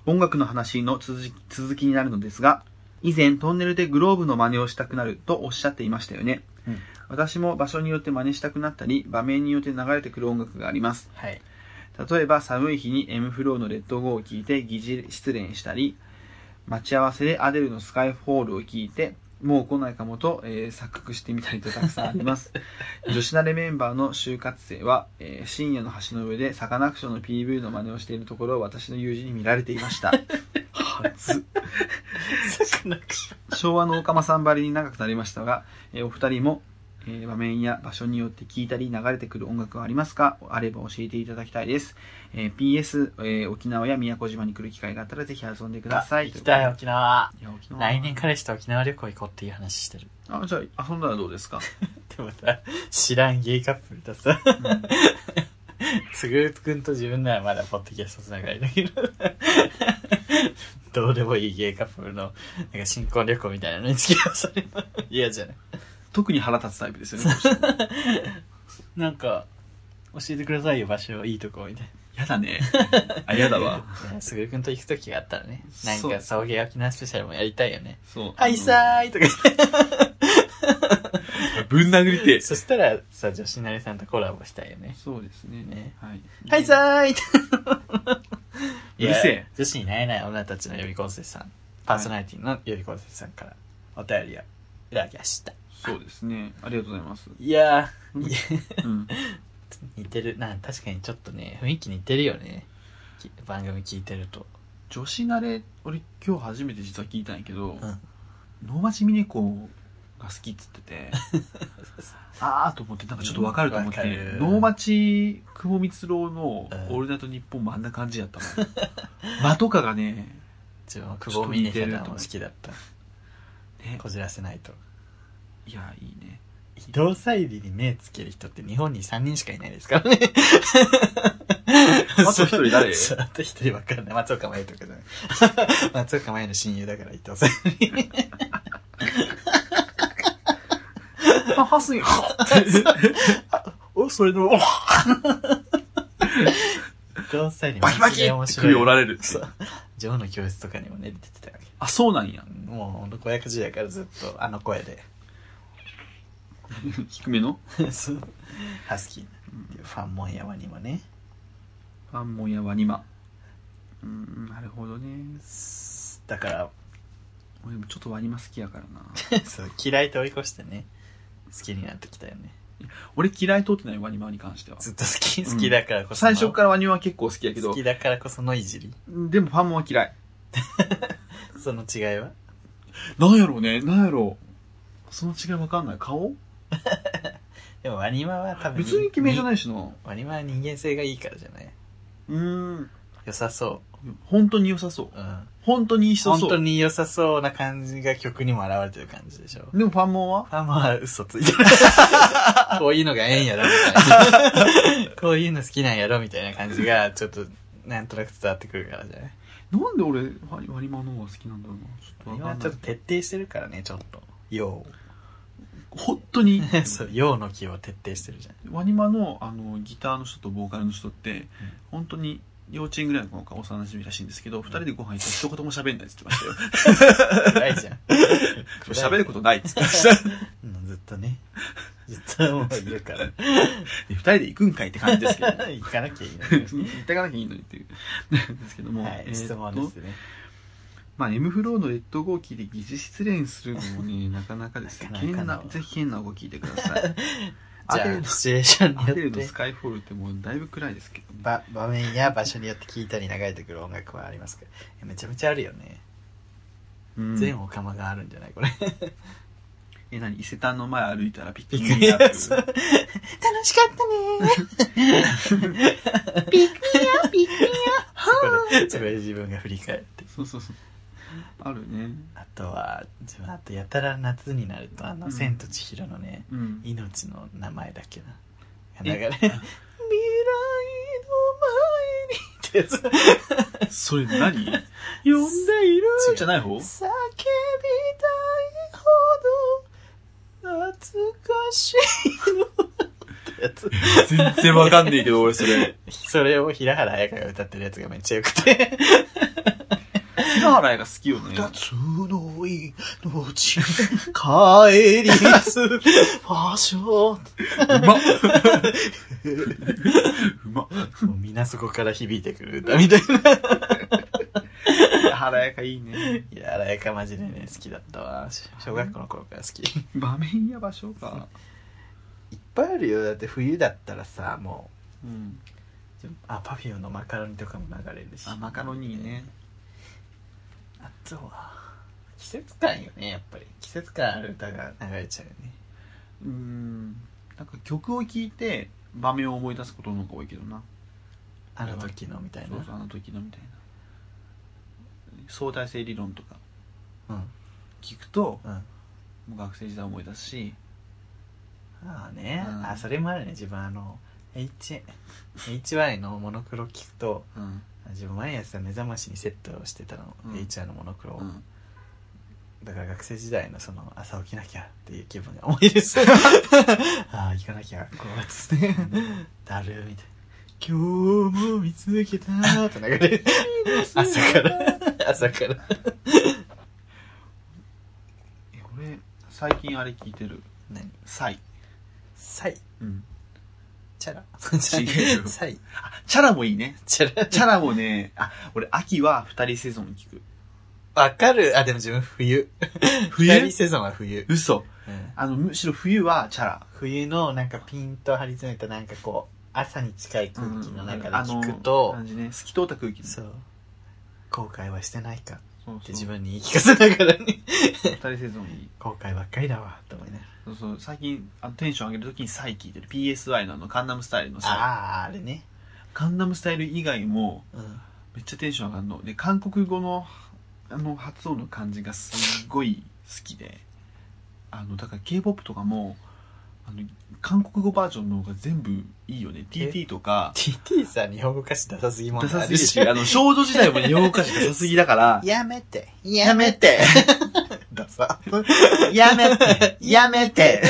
音楽の話の続き続きになるのですが、以前トンネルでグローブの真似をしたくなるとおっしゃっていましたよね。うん私も場所によって真似したくなったり、場面によって流れてくる音楽があります。はい。例えば寒い日に M フローのレッドゴーを聞いて疑似失恋したり、待ち合わせでアデルのスカイフォールを聞いて、もう来ないかもと、えー錯覚してみたりとたくさんあります。女子慣れメンバーの就活生は、えー深夜の橋の上でサカナクションの PV の真似をしているところを私の友人に見られていました。初。昭和のオカマさんばりに長くなりましたが、えーお二人も、えー場面や場所によって聴いたり流れてくる音楽はありますか？あれば教えていただきたいです。えー PS、えー沖縄や宮古島に来る機会があったらぜひ遊んでください。行きたい、沖縄。いや沖縄来年彼氏と沖縄旅行行こうっていう話してる。あ、じゃあ遊んだらどうですか、でもさ、知らんゲイカップルださ、うんつぐるくんと自分ならまだポッドキャストつながりだけど、どうでもいいゲイカップルの、なんか新婚旅行みたいなのに付き合わされるの嫌じゃない？特に腹立つタイプですよね。なんか、教えてくださいよ、場所、いいとこ、みたいやだね。あ、やだわ。すぐるくんと行くときがあったらね、なんそうか、送迎沖縄スペシャルもやりたいよね。そう。はいさーいとか ぶん殴りてえ。そしたらさ、女子なりさんとコラボしたいよね。そうですね。ねはい。はいさーい うるせえ。女子になれない女たちの予備校生さん、パーソナリティの予備校生さんからお便りをいただきました。そうですね。ありがとうございます。いやうんー、うん。似てる。な、確かにちょっとね、雰囲気似てるよね。き番組聞いてると。女子慣れ、俺今日初めて実は聞いたんやけど、うん。能町みね子が好きっつってて、あーと思って、なんかちょっとわかると思って、わかる能町久保光郎のオうんールナイトニッポンもあんな感じやったもん。間とかがね、自分は久保峰秀も好きだったねこじらせないといや、いいね。移動サイリに目つける人って日本に3人しかいないですからね。あと一人誰？そうあと一人わかんない。松岡茉優とかじゃない松岡茉優の親友だから伊藤沙莉あ、はすぎ、おそれのお 伊藤沙莉バキバキ！られるの教室とかにもね出てたわけ。あ、そうなんや。もう子役時代からずっとあの声で 低めの？そ うハスキーなファンモンヤワにもねファンモンやワニマ。うん、なるほどね。だから俺もちょっとワニマ好きやからな。そう嫌い通り越してね好きになってきたよね俺嫌い通ってないワニマに関しては。ずっと好き好きだからこそ最初らからワニマは結構好きやけど好き、だからこそのいじりでもファンモンは嫌い。その違いは？なんやろうね、なんやろう。その違いわかんない。顔？でもワニマは多分別にイケメンじゃいないしな。ワニマは人間性がいいからじゃない？うーん。良さそ本当に良さそう。ううん本当にいい人そう。本当に良さそうな感じが曲にも現れてる感じでしょでもファンモンは？あ、まあ、嘘ついてる。こういうのがええんやろ、みたいな。こういうの好きなんやろ、みたいな感じが、ちょっと、なんとなく伝わってくるからじゃない？なんで俺、ワニワニマの方が好きなんだろうな。ちょっとわかんない今ちょっと。徹底してるからね、ちょっと。よ本当に、う。そう、ようの気を徹底してるじゃん。ワニマのあのギターの人とボーカルの人って、本当に幼稚園ぐらいの頃から幼馴染らしいんですけど、二人でご飯行ったら一言も喋んないって言ってましたよ。暗いじゃん。喋ることないって言ってました。う んずっとね。ずっともういるから。で二人で行くんかいって感じですけど。行かなきゃいいの行ってかなきゃいいのにっていう。ですけども。に。はい、質問ですね。まあ、M フローのレッドゴーキーで疑似失恋するのもね、なかなかですね。なかなかな変な、ぜひ変な語聞いてください。ア じゃあ、シチュエーションにアデルのスカイフォールってもうだいぶ暗いですけど、ね。ば場面や場所によって聞いたり流れてくる音楽はありますけど、めちゃめちゃあるよね。うん全オカマがあるんじゃないこれ。え、何？伊勢丹の前歩いたらピクニアッ楽しかったねー。ピクニア、ピクニア。そこで、そこで自分が振り返って。そうそうそう。あるね。あとは、自分あとやたら夏になると、あの、うん千と千尋のね、うん。命の名前だっけな。え？流れ、未来の前にってやつ。それ何？呼んでいるじゃない方叫びたいほど懐かしいのってやつ。全然わかんねえけど、俺それ。それを平原綾香が歌ってるやつがめっちゃ良くて。平原が好きよね。二つの命、帰りつ、場所。うまっうまっもうみんなそこから響いてくる歌みたいな。平原やかいいね。いや、綾香マジでね、好きだったわ。小学校の頃から好き。い場面や場所か。っぱいあるよ。だって冬だったらさ、もうん。う、あ、パフューのマカロニとかも流れるし。あ、マカロニね。あとは、季節感よね、やっぱり。季節感ある歌が流れちゃうよね。うん。なんか曲を聴いて場面を思い出すことの方が多いけどな。あの時のみたいな。そうそう、あの時のみたいな。相対性理論とかうん。聞くと、うん。もう学生時代思い出すし、ああね、うんあ、それもあるね、自分あの、H、HY のモノクロ聞くと、うん。自分毎朝目覚ましにセットをしてたの、うん HY のモノクロを、うん。だから学生時代のその朝起きなきゃっていう気分が思い出す。ああ、行かなきゃ、こうつって、だるみたいな。今日も見つけたーって流れる。朝から、朝から。え、俺、最近あれ聞いてる？何？サイ。サイうん。チャラ違うよサイあ、チャラもいいね。チャラチャラもね、あ、俺、秋は二人セゾン聞く。わかるあ、でも自分冬。冬？二人セゾンは冬。嘘。うんあの、むしろ冬はチャラ。冬のなんかピンと張り詰めたなんかこう、朝に近い空気の中で聞くあのと、感じね、透き通った空気。そう。後悔はしてないかっそう自分に言い聞かせながらね。二人せずもいい。後悔ばっかりだわ、と思いながら。そうそう、最近、あのテンション上げるときにサイ聞いてる。PSY のあの、カンナムスタイルのさ、ああ、あれね。カンナムスタイル以外も、うん。めっちゃテンション上がるの。で、韓国語の、あの、発音の感じがすっごい好きで、あの、だから K-POP とかも、あの、韓国語バージョンの方が全部いいよね。TT とか、TT さ、日本語歌詞ダサすぎもんダサすぎるし、あの、少女時代も日本語歌詞ダサすぎだから、やめて、やめて。ダサ。やめてやめて。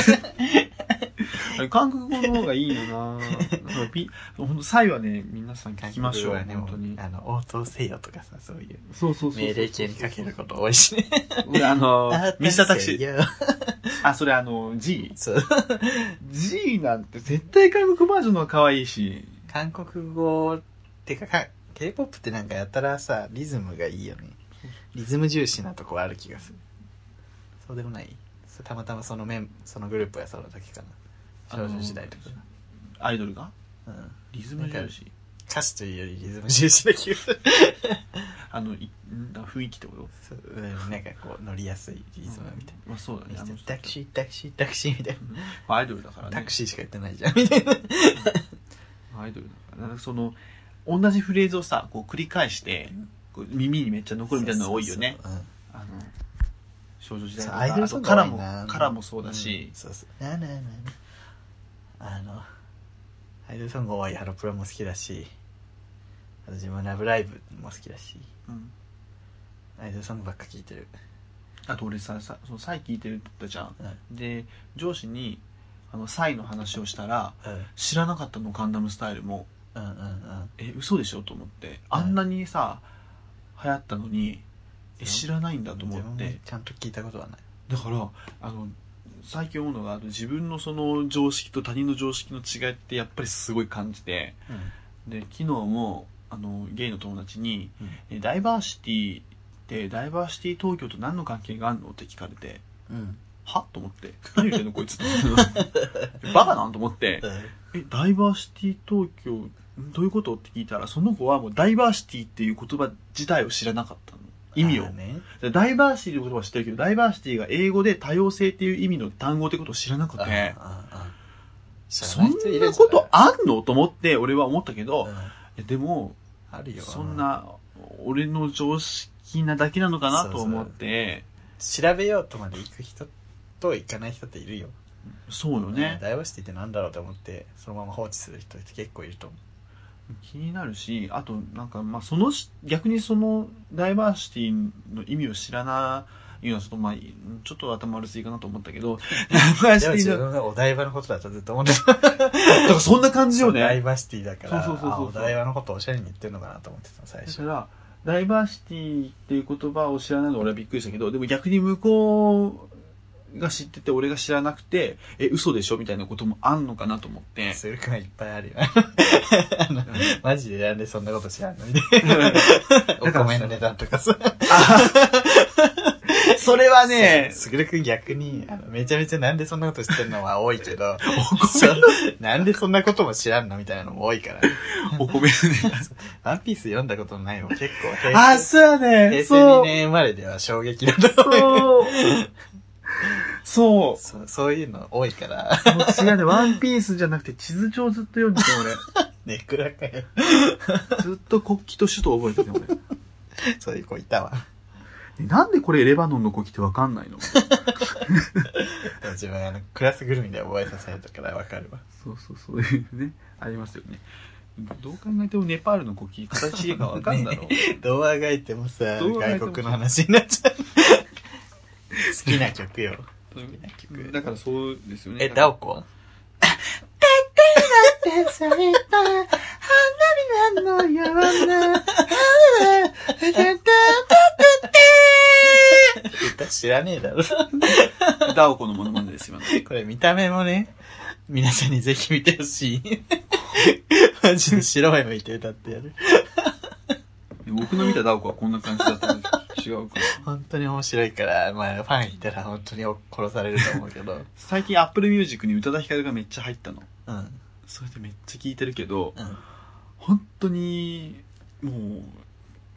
韓国語の方がいいよなだからピ本当サイはね、皆さん聞きましょう、本当に。あの、応答せよとかさ、そういうそうそうそう。命令形にかけること多いしね。俺あの、ミスタータクシー。ー。あ、それあの、G。そう。G なんて絶対韓国バージョンの方が可愛いし。韓国語ってかか、K-POP ってなんかやたらさ、リズムがいいよね。リズム重視なとこある気がする。そうでもないたまたまそのメン、そのグループがそうだけかな。少女時代とか。アイドルが？うん。リズム重視。歌詞というよりリズム重視な気がする。あの、いんだ雰囲気ってこと？そううんなんかこう乗りやすいリズムみたいまあそうだね。あ。タクシー、タクシー、タクシーみたいまあアイドルだからな。ね。タクシーしか言ってないじゃん、みたいな。アイドルだから。なんかその、同じフレーズをさ、こう繰り返して、こう耳にめっちゃ残るみたいなのが多いよね。そうそうあの、少女時代とかそうアイドルソングあとカラも多いな、カラもそうだしん、そうそう。なあなあなあなああの、アイドルソング多いハロプロも好きだし、あと自分ラブライブも好きだし、うんアイドルソングばっか聴いてる。あと俺さ、さそのサイ聞いてるって言ったじゃん。うん。で、上司に、あの、サイの話をしたら、うん。知らなかったの、ガンダムスタイルも。うんうんうん。え、嘘でしょと思って。あんなにさ、流行ったのに、え、知らないんだと思って。ちゃんと聞いたことはない。だから、あの、最近思うのが、自分のその常識と他人の常識の違いってやっぱりすごい感じて、で、昨日も、あの、ゲイの友達に、えダイバーシティって、ダイバーシティ東京と何の関係があるのって聞かれて、うん。うん。は？と思って。何言ってんのこいつ。バカなん？と思って。え、ダイバーシティ東京、んどういうこと？って聞いたら、その子はもうダイバーシティっていう言葉自体を知らなかったの。意味を。ダイバーシティの言葉は知ってるけど、ダイバーシティが英語で多様性っていう意味の単語ってことを知らなくて、そんらなことあんの？と思って俺は思ったけど、でも、あるよ。そんな、俺の常識なだけなのかなと思って、調べようとまで行く人と行かない人っているよ。そうよね。ダイバーシティってなんだろうと思って、そのまま放置する人って結構いると思気になるし、あと、なんか、まあ、そのし、逆にその、ダイバーシティの意味を知らないのは、ちょっと、まあ、ちょっと頭悪すぎかなと思ったけど、ダイバーシティお台場のことだとずっと思ってた。だからそんな感じよね。ダイバーシティだから、そうそうそうそうあお台場のことをおしゃれに言ってるのかなと思ってたの、最初。だから、ダイバーシティっていう言葉を知らないのは俺はびっくりしたけど、でも逆に向こうが知ってて俺が知らなくて、え、嘘でしょみたいなこともあんのかなと思って。するくんはいっぱいあるよ。マジでなんでそんなこと知らんのみたいな。お米の値段とかさ。それはね、すぐるくん逆に、あの、めちゃめちゃなんでそんなこと知ってるのは多いけど、なんでそんなことも知らんのみたいなのも多いから。お米のね。ワンピース読んだことないもん、結構。あ、そうやね。平成2そう。年生まれでは衝撃だと思う。そう。そそうそういうの多いから、違うね。ワンピースじゃなくて地図帳ずっと読んでた俺。ネクラかよ。ずっと国旗と首都覚えてた俺。そういう子いたわ。えなんでこれレバノンの国旗ってわかんないの？でも自分あの、クラスぐるみで覚えさせられたからわかるわ。そうそう、そういうね、ありますよね。どう考えてもネパールの国旗、形がわかんだろう。どうあがいてもさ、どうあがいても外国の話になっちゃう。好きな曲よ。好きな曲。だからそうですよね。え、ダオコは歌知らねえだろ。ダオコのモノマネです、今の。これ見た目もね、皆さんにぜひ見てほしい。マジで白い向いて歌ってやる。僕の見たダオコはこんな感じだったんです違うかな。本当に面白いから、まあファンいたら本当に殺されると思うけど。最近 Apple Music に宇多田ヒカルがめっちゃ入ったの。うん。うん。それでめっちゃ聴いてるけど、本当に、もう、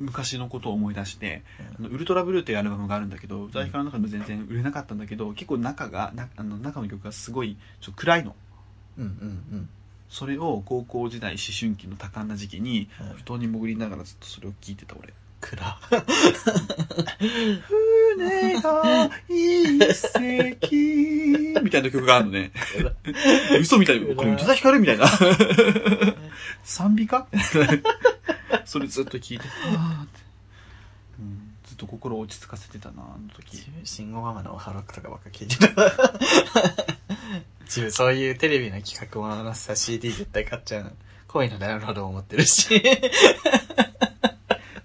昔のことを思い出して、あのウルトラブルーっていうアルバムがあるんだけど、宇多田ヒカルの中でも全然売れなかったんだけど、結構中が、なあの中の曲がすごいちょっと暗いの。うんうんそれを高校時代、思春期の多感な時期に、うん布団に潜りながらずっとそれを聞いてた俺。暗 船が一隻みたいな曲があるのね。嘘みたいな。これ宇多田ヒカルみたいな。賛美歌それずっと聞いて、はーって、うん。ずっと心を落ち着かせてたな、あの時。自分慎吾ママのハロックとかばっか聞いてた 自分そういうテレビの企画もののさ CD 絶対買っちゃうの恋のダウンロードも持ってるし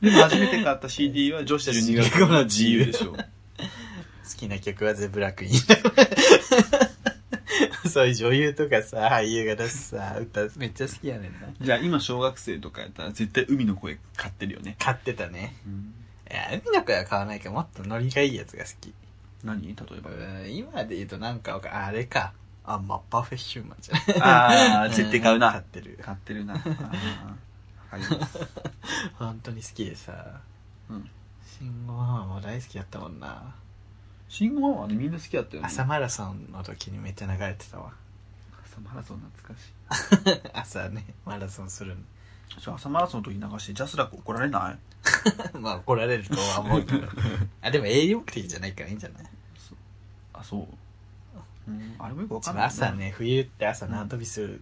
でも初めて買った CD は女子12月の自由でしょ。好きな曲はゼブラクイーンそういう女優とかさ俳優が出すさ歌めっちゃ好きやねんな。じゃあ今小学生とかやったら絶対海の声買ってるよね。買ってたね。うん、いや海の声は買わないからもっとノリがいいやつが好き。何？例えば？うん今で言うとなんかあれか。あマッパフェッシュマンじゃないああ、絶対買うな。買ってる。買ってるな。あーわかります。本当に好きでさ。うん。慎吾ママも大好きだったもんな信号ママはね、みんな好きだったよね。朝マラソンの時にめっちゃ流れてたわ朝マラソン懐かしい。朝ねマラソンするじゃあ朝マラソンの時に流して、ジャスラック怒られない？の まあ怒られるとは思うけど あでも営利目的じゃないからいいんじゃない？あ、そう。うん、あれもよくわかんない。朝。ね冬って朝縄跳びする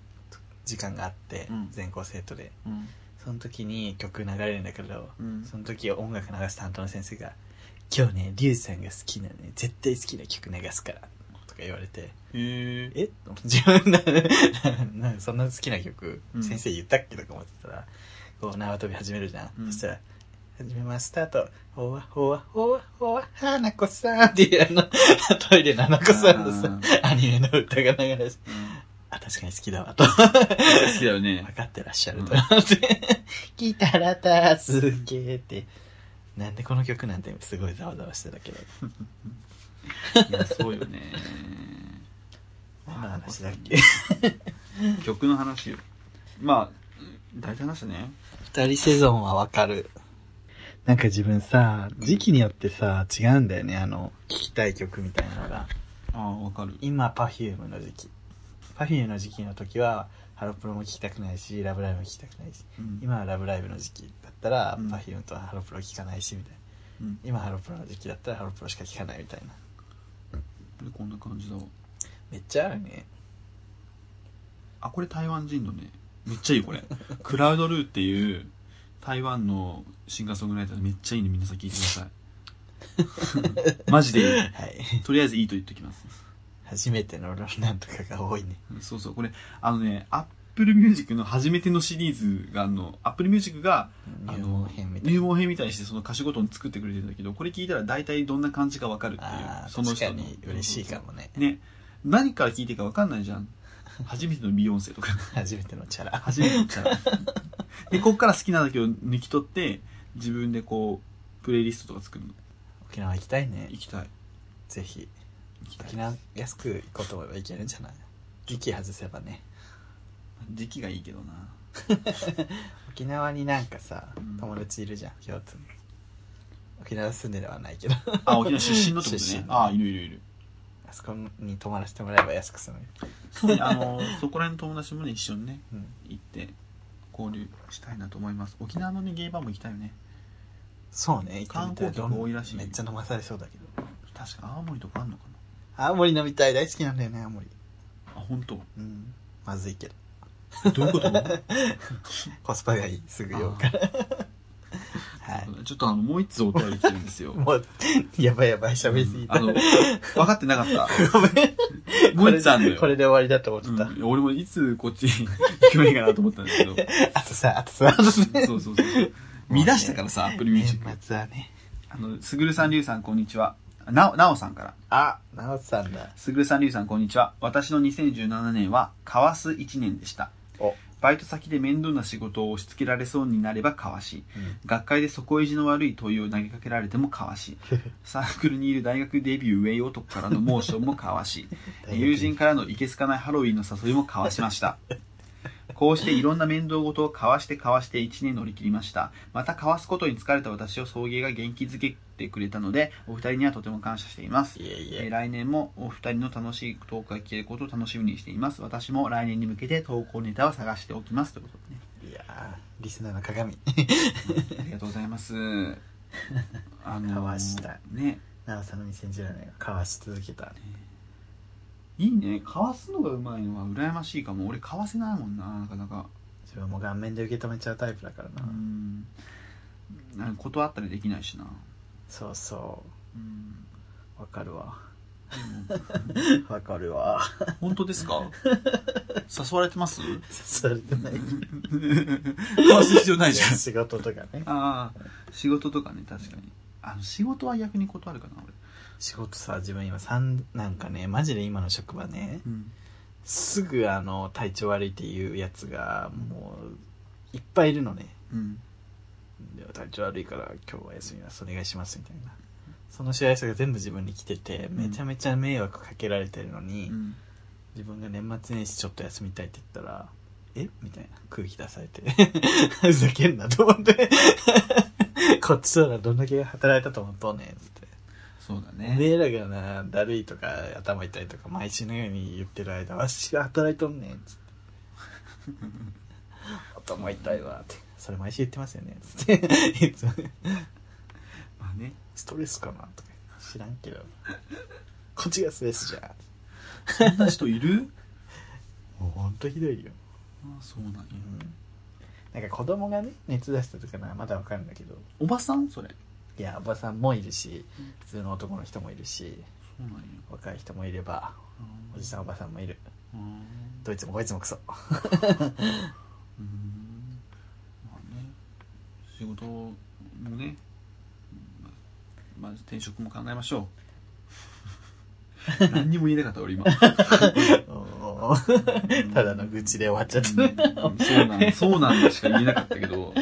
時間があって、うん全校生徒でうん。その時に曲流れるんだけど、うんその時音楽流す担当の先生が「今日ねリュウさんが好きなね絶対好きな曲流すから」とか言われてへえ？え自分 ななそんな好きな曲、うん。先生言ったっけとか思ってたらこう縄跳び始めるじゃん、うん。そしたら「始めますスタートほわほわほわほわ花子さん」っていうあの トイレの花子さんのさアニメの歌が流れてあ確かに好きだわと。好きだよね。分。かってらっしゃると。思って、来たら助けてなんでこの曲なんてすごいざわざわしてたけど いや、そうよね。何の話だっけ？曲の話よ。まあ、大体話したね。二人セゾンはわかる。なんか自分さ、時期によってさ、違うんだよね、あの、聴きたい曲みたいなのが。ああ、わかる。今、パフュームの時期。パフュームの時期の時は、ハロプロも聴きたくないし、ラブライブも聴きたくないし、うん今はラブライブの時期だったら、うんパフュームとハロプロ聴かないし、みたいな。うん。今ハロプロの時期だったらハロプロしか聴かないみたいな。こんな感じだわ。めっちゃあるね。あ、これ台湾人のね、めっちゃいいこれ。クラウドルーっていう台湾のシンガーソングライターめっちゃいいんで皆さん聞いてください。マジでいい。はい。とりあえずいいと言っときます。初めてのなんとかが多いね。そうそう、これ、あのね、Apple Music の初めてのシリーズがあの、Apple Music が、あ入の。入門編みたいにしてその歌詞ごとに作ってくれてるんだけど、これ聞いたら大体どんな感じかわかるっていうあ。あ、その確か人のに嬉しいかもね。ね。何から聞いていいかわかんないじゃん。初めてのビヨンセとか。初めてのチャラ。初めてのチャラ。で、こっから好きなだけを抜き取って、自分でこう、プレイリストとか作るの。沖縄行きたいね行。きたい。ぜひ。沖。縄安く行こうと思えば行けるんじゃない？時期外せばね。時期がいいけどな。沖縄になんかさうん、友達いるじゃん、共通の。沖縄住んでではないけど。あ、沖縄出身のってこと出身。ねあ、いるいるいる。あそこに泊まらせてもらえば安く済む。そうね、あの、そこら辺の友達もね、一緒にね、うん。行って、交流したいなと思います。沖縄のね、ゲイバーも行きたいよね。そうね、行ってみた観光客多いらしいめっちゃ飲まされそうだけど。確か青森とかあんのか青森飲みたい、大好きなんだよね、青森。なあ、本当？うん。まずいけど。どういうこと？コスパがいい、すぐ酔うから。はい。ちょっとあの、もう一つお便り来てるんですよ。もう、やばいやばい、喋りすぎた。あの、分かってなかった。ごめん。もう一つあんのよ。これで終わりだと思ってた。うん、俺もいつこっち行けばいいかなと思ったんですけど。あとさ、あとさ、あとさ。そうそうそう。見出したからさ、 Apple Music。年末はね。あの、すぐるさん、りゅうさん、こんにちは。なお、なおさんから。あ、直さんだ。すぐるさん、りゅうさん、こんにちは。私の2017年は、かわす1年でした。お。バイト先で面倒な仕事を押し付けられそうになればかわし。うん。学会で底意地の悪い問いを投げかけられてもかわし。サークルにいる大学デビューウェイ男からのモーションもかわし。友人からのいけすかないハロウィンの誘いもかわしました。こうしていろんな面倒事を交わして交わして1年乗り切りました。また交わすことに疲れた私を送迎が元気づけてくれたので、お二人にはとても感謝しています。いえいえ。えー来年もお二人の楽しいトークが聞けることを楽しみにしています。私も来年に向けて投稿ネタを探しておきます。ということでね。いやーリスナーの鏡。ありがとうございます。あのー交わしたね。長さの2017年が交わし続けた。いいね。かわすのがうまいのは羨ましいかも。俺かわせないもんな、なかなか。自分も顔面で受け止めちゃうタイプだからな。うん。なんか断ったりできないしな。そうそう。わかるわ。わかるわ。本当ですか？誘われてます？それでない。かわす必要ないじゃん。仕事とかね。ああ、仕事とかね、確かに。あの、仕事は逆に断るかな、俺。仕事さ、自分今三なんかね、マジで今の職場ね、うん。すぐあの、体調悪いっていうやつが、もう、いっぱいいるのね。うん。で体調悪いから今日は休みますお願いしますみたいな。その試合が全部自分に来ててん。めちゃめちゃ迷惑かけられてるのに、うん。自分が年末年始ちょっと休みたいって言ったらえ？みたいな空気出されて ふざけんなと思って。こっちとらどんだけ働いたと思っとんねんっつって。そうだおね。めえらがなだるいとか頭痛いとか毎週のように言ってる間わしが働いとんねんっつって。頭痛いわってそれ毎週言ってますよねつっていつも まあね。ストレスかなとか知らんけど こっちがストレスじゃんそんな人いる？もうほんとひどいよ、ああ、そうなんや。うん、なんか子供がね熱出したとかならまだわかるんだけどおばさん？それ。いやおばさんもいるし普通の男の人もいるしそうなんや。若い人もいればおじさんおばさんもいるうん。どいつもこいつもクソうん。仕事もね。まあ、転職も考えましょう。何にも言えなかった、俺今。ただの愚痴で終わっちゃったうんそうなんそうなんだしか言えなかったけど。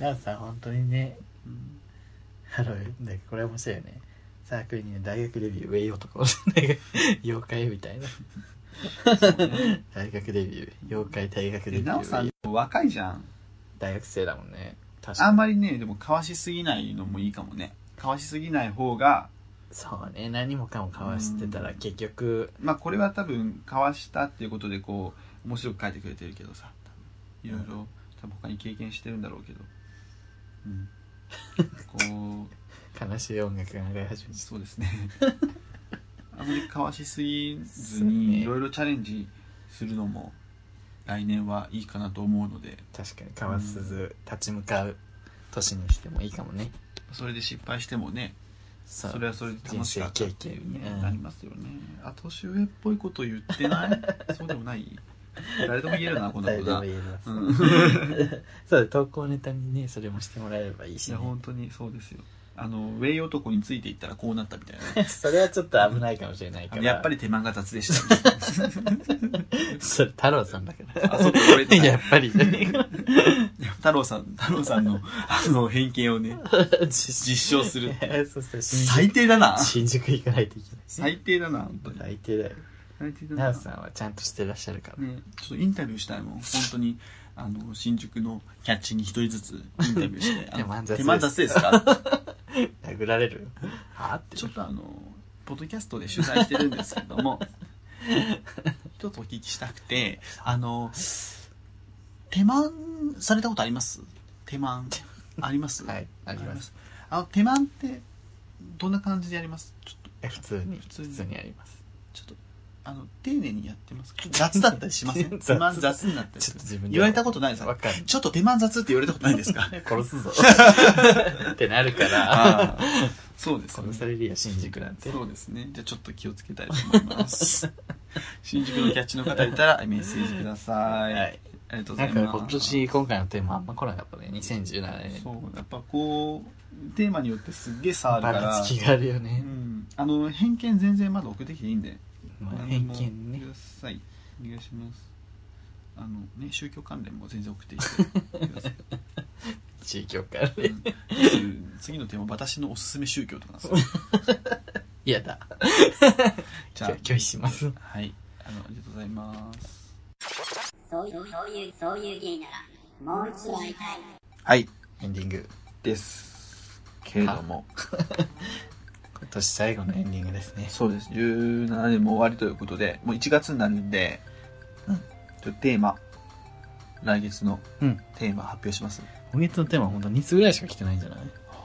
なさ本当にねうんあのなんかこれ面白いよねサークルにね大学デビュー上男なんか妖怪みたいな大学デビュー妖怪大学デで、ビュなおさんー、若いじゃん。大学生だもんね。確あかに。んまりね、でも、かわしすぎないのもいいかもね。かわしすぎない方が、そうね。何もかも交わしてたらうん。結局。まあ、これは多分、かわしたっていうことで、こう、面白く書いてくれてるけどさ、いろいろ、多分他に経験してるんだろうけど、うん。こ悲しい音楽が流れ始めう、ちそうですね。あまりかわしすぎずに、いろいろチャレンジするのも、来年はいいかなと思うので、確かに交わさず立ち向かう年にしてもいいかもね。それで失敗してもね、そそれはそれで楽しかったっていうねなりますよね。あ年上っぽいこと言ってない？そうでもない？誰でも言えるなこんなことだ誰でも言えます、うん。そう投稿ネタにねそれもしてもらえればいいし、いやね、本当にそうですよあのウェイ男についていったらこうなったみたいなね。それはちょっと危ないかもしれないから。やっぱり手間が雑でした それ太郎さんだからあそっか俺い。や やっぱり。じゃねえか太郎さん太郎さんのあの偏見をね実実証する。っていうそうそう新宿最低だな。新宿行かないといけない。最低だな本当に。最低だよ。最低だな。奈良さんはちゃんとしてらっしゃるから、ね、ちょっとインタビューしたいもん本当にあの新宿のキャッチに一人ずつインタビューして 手間雑手間雑ですか？殴られる？は？あって。ちょっとあのポッドキャストで取材してるんですけども 一つお聞きしたくてあの手間されたことあります？手間？あります？はいあります。あの手間ってどんな感じでやります？ちょっと。え普通に。普通に。普通にあります。ちょっとあの丁寧にやってますか？雑だったりしません？雑。手間雑になったりちょっと自分で言われたことないですか？わかんない。ちょっと手間雑って言われたことないですか？殺すぞ。ってなるから。そうですね。殺されるよ新宿なんて。そうですね。じゃあちょっと気をつけたいと思います。新宿のキャッチの方いたらメッセージください。はい。ありがとうごなんかざいます。今年今回のテーマあんま来なかったね。2017年。そう、やっぱこう、テーマによってすっげえ差あるばから。ら。つきがあるようね、ん。あの、偏見全然まだ送ってきていいんで。まあ、偏見ねください。お願いします。あのね、宗教関連も全然送ってきてください。宗教からねうん次のテーマ、私のおすすめ宗教とかなんですよ。嫌だ じゃあ、拒否しますはい。あの、ありがとうございます。そういう、そういう、そういう芸なら、もう一度会いたい。はい。エンディング。です。けれども、今年最後のエンディングですね。そうです。17年も終わりということで、もう1月になるんで、うんちょっとテーマ、来月のうん。テーマ発表します。今月のテーマほんと2つぐらいしか来てないんじゃない？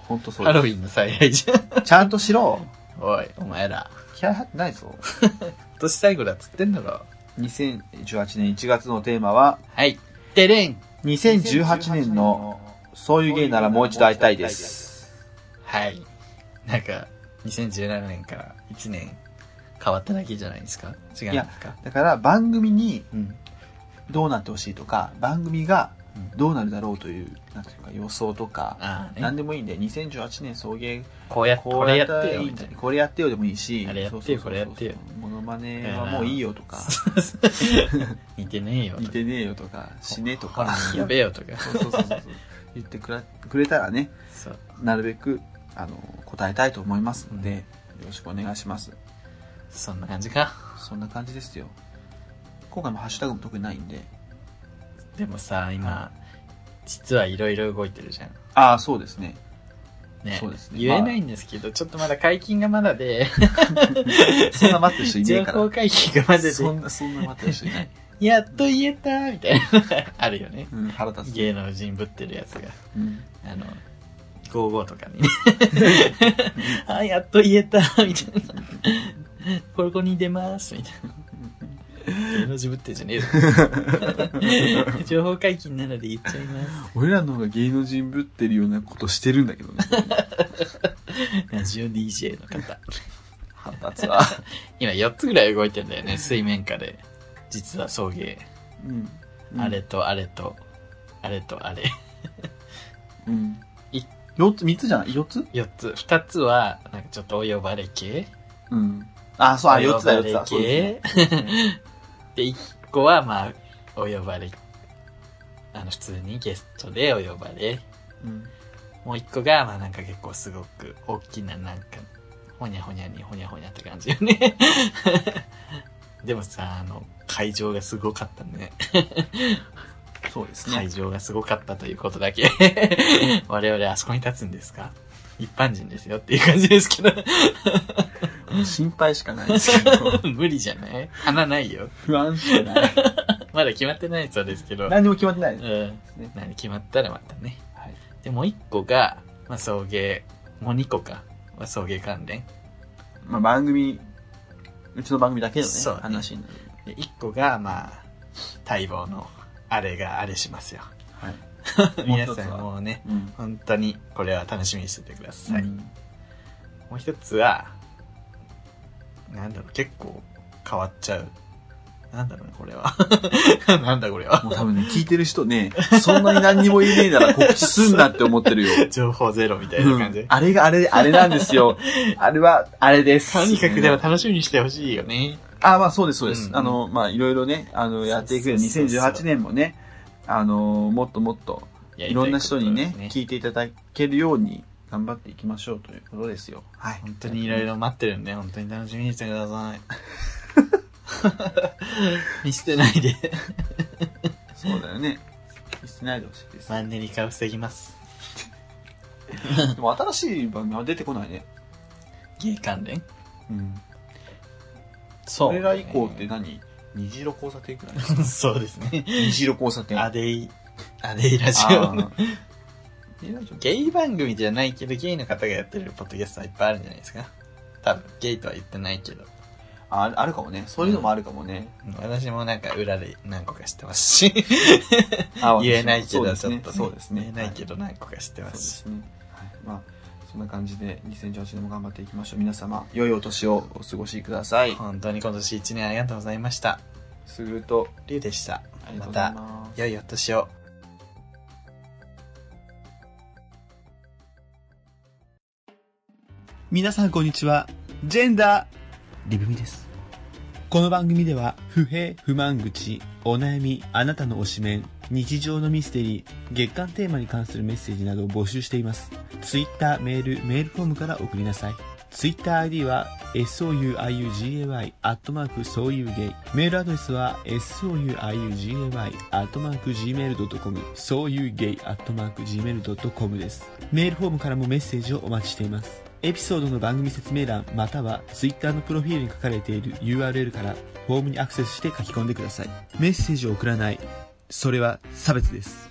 ほんとそうハロウでィンの再来じゃん。す。ちゃんとしろ。おい、お前ら。気合入ってないぞ。今年最後だっつってんだろ。2018年1月のテーマは、はい。てれん2018年のそういう芸ならもう一度会いたいです。はい。なんか、2017年から1年変わっただけじゃないですか？違うんですか？だから番組にうん。どうなってほしいとか、番組がうんどうなるだろうという、なんていうか予想とか、ね。何でもいいんで、2018年送迎こうやこれやってよ、みたいな。これやってよでもいいし、あれやってよそうそうそうこれやってよモノマネはもういいよとか、似てねえよとか。似てねえよとか、死ねとか、やべえよとか。そうそうそうそう言ってくらくれたらね、そう。なるべく、あの、答えたいと思いますので、よろしくお願いします。そんな感じか？そんな感じですよ。今回もハッシュタグも特にないんで。でもさ、今、実はいろいろ動いてるじゃん。ああ、そうですね。ね。そうですね言えないんですけど、ちょっとまだ解禁がまだで、そんな待ってる人いねえ情から。報解禁がまだで、そんな、そんな待ってる人いない。やっと言えたみたいな。あるよね。うん、腹立つ。芸能人ぶってるやつが。うん。あの、55とかにね。あ、やっと言えたみたいな。ここに出ますみたいな。芸能人ぶってんじゃねえぞ。情報解禁なので言っちゃいます。俺らの方が芸能人ぶってるようなことしてるんだけどね。ラジオ DJ の方。腹立つわ。今4つぐらい動いてんだよね、水面下で。実は送迎。うん。うんあれ。とあれと、あれとあれ。うん。い四つ、三つじゃない？四つ？4つ。2つは、なんかちょっとお呼ばれ系。うん。あ、そう、あ、お四つだ、呼ばれ四つだ。そうでね。で、1個は、まあ、お呼ばれ。あの、普通にゲストでお呼ばれ。うん。もう1個が、まあなんか結構すごく大きな、なんか、ほにゃほにゃにほにゃほにゃって感じよね。でもさ、あの、会場がすごかったね。そうですね会。場がすごかったということだけ。我々あそこに立つんですか？一般人ですよっていう感じですけど。もう心配しかないですけど。無理じゃない？花ないよ。不安しかない。まだ決まってないそうですけど。何にも決まってないうん。ですね。何決まったらまたね。はい。で、もう一個が、まあ、送迎。もう二個か。まあ、送迎関連。まあ番組、うちの番組だけのね、そうね話になる。で、一個が、まあ、待望の、あれがあれしますよ。はい。皆さんもうね、うん。本当に、これは楽しみにしててください。うんもう一つは、なんだろう、結構変わっちゃう。なんだろうね、これは。なんだこれは。もう多分ね、聞いてる人ね、そんなに何にも言えねえなら告知すんなって思ってるよ。情報ゼロみたいな感じで。あれがあれ、あれなんですよ。あれは、あれです。とにかくでも楽しみにしてほしいよね。あ、まあそうです、そうです。うんあの、まあいろいろね、あの、やっていくよそうそうそうそう2018年もね、あの、もっともっと、いろんな人にね、聞いていただけるように頑張っていきましょうということですよ。はい。本当にいろいろ待ってるんで、本当に楽しみにしてください。見捨てないで。そうだよね。見捨てないでほしいです。マンネリ化を防ぎます。でも新しい番組は出てこないね。ゲイ関連？うん。そそれら以降って何？虹色交差点くらい そうですね。虹色交差点。アデイ、アデイラジオ。あーえラジオゲイ番組じゃないけど、ゲイの方がやってるポッドキャストはいっぱいあるんじゃないですか？多分、ゲイとは言ってないけど。ああるかもね。そういうのもあるかもね。私もなんか裏で何個か知ってますし。言えないけど、ちょっと、そうですね。言えないけど何個か知ってはい。ますし。そうですね。はい。まあ、そんな感じで2018年も頑張っていきましょう。皆様、良いお年をお過ごしください。本当に今年1年ありがとうございました。すぐると、リュウでした。ありがとまた。良いお年を。皆さんこんにちは。ジェンダー、リブミです。この番組では、不平、不満口、お悩み、あなたの推しメン、日常のミステリー、月間テーマに関するメッセージなどを募集しています。ツイッター、メール、メールフォームから送りなさい。TwitterID は souiugay アットマークそういうゲイ。メールアドレスは souiugay アットマーク gmail.com そういうゲイアットマーク gmail.com です。メールフォームからもメッセージをお待ちしています。エピソードの番組説明欄または Twitter のプロフィールに書かれている URL からフォームにアクセスして書き込んでください。メッセージを送らない。それは差別です。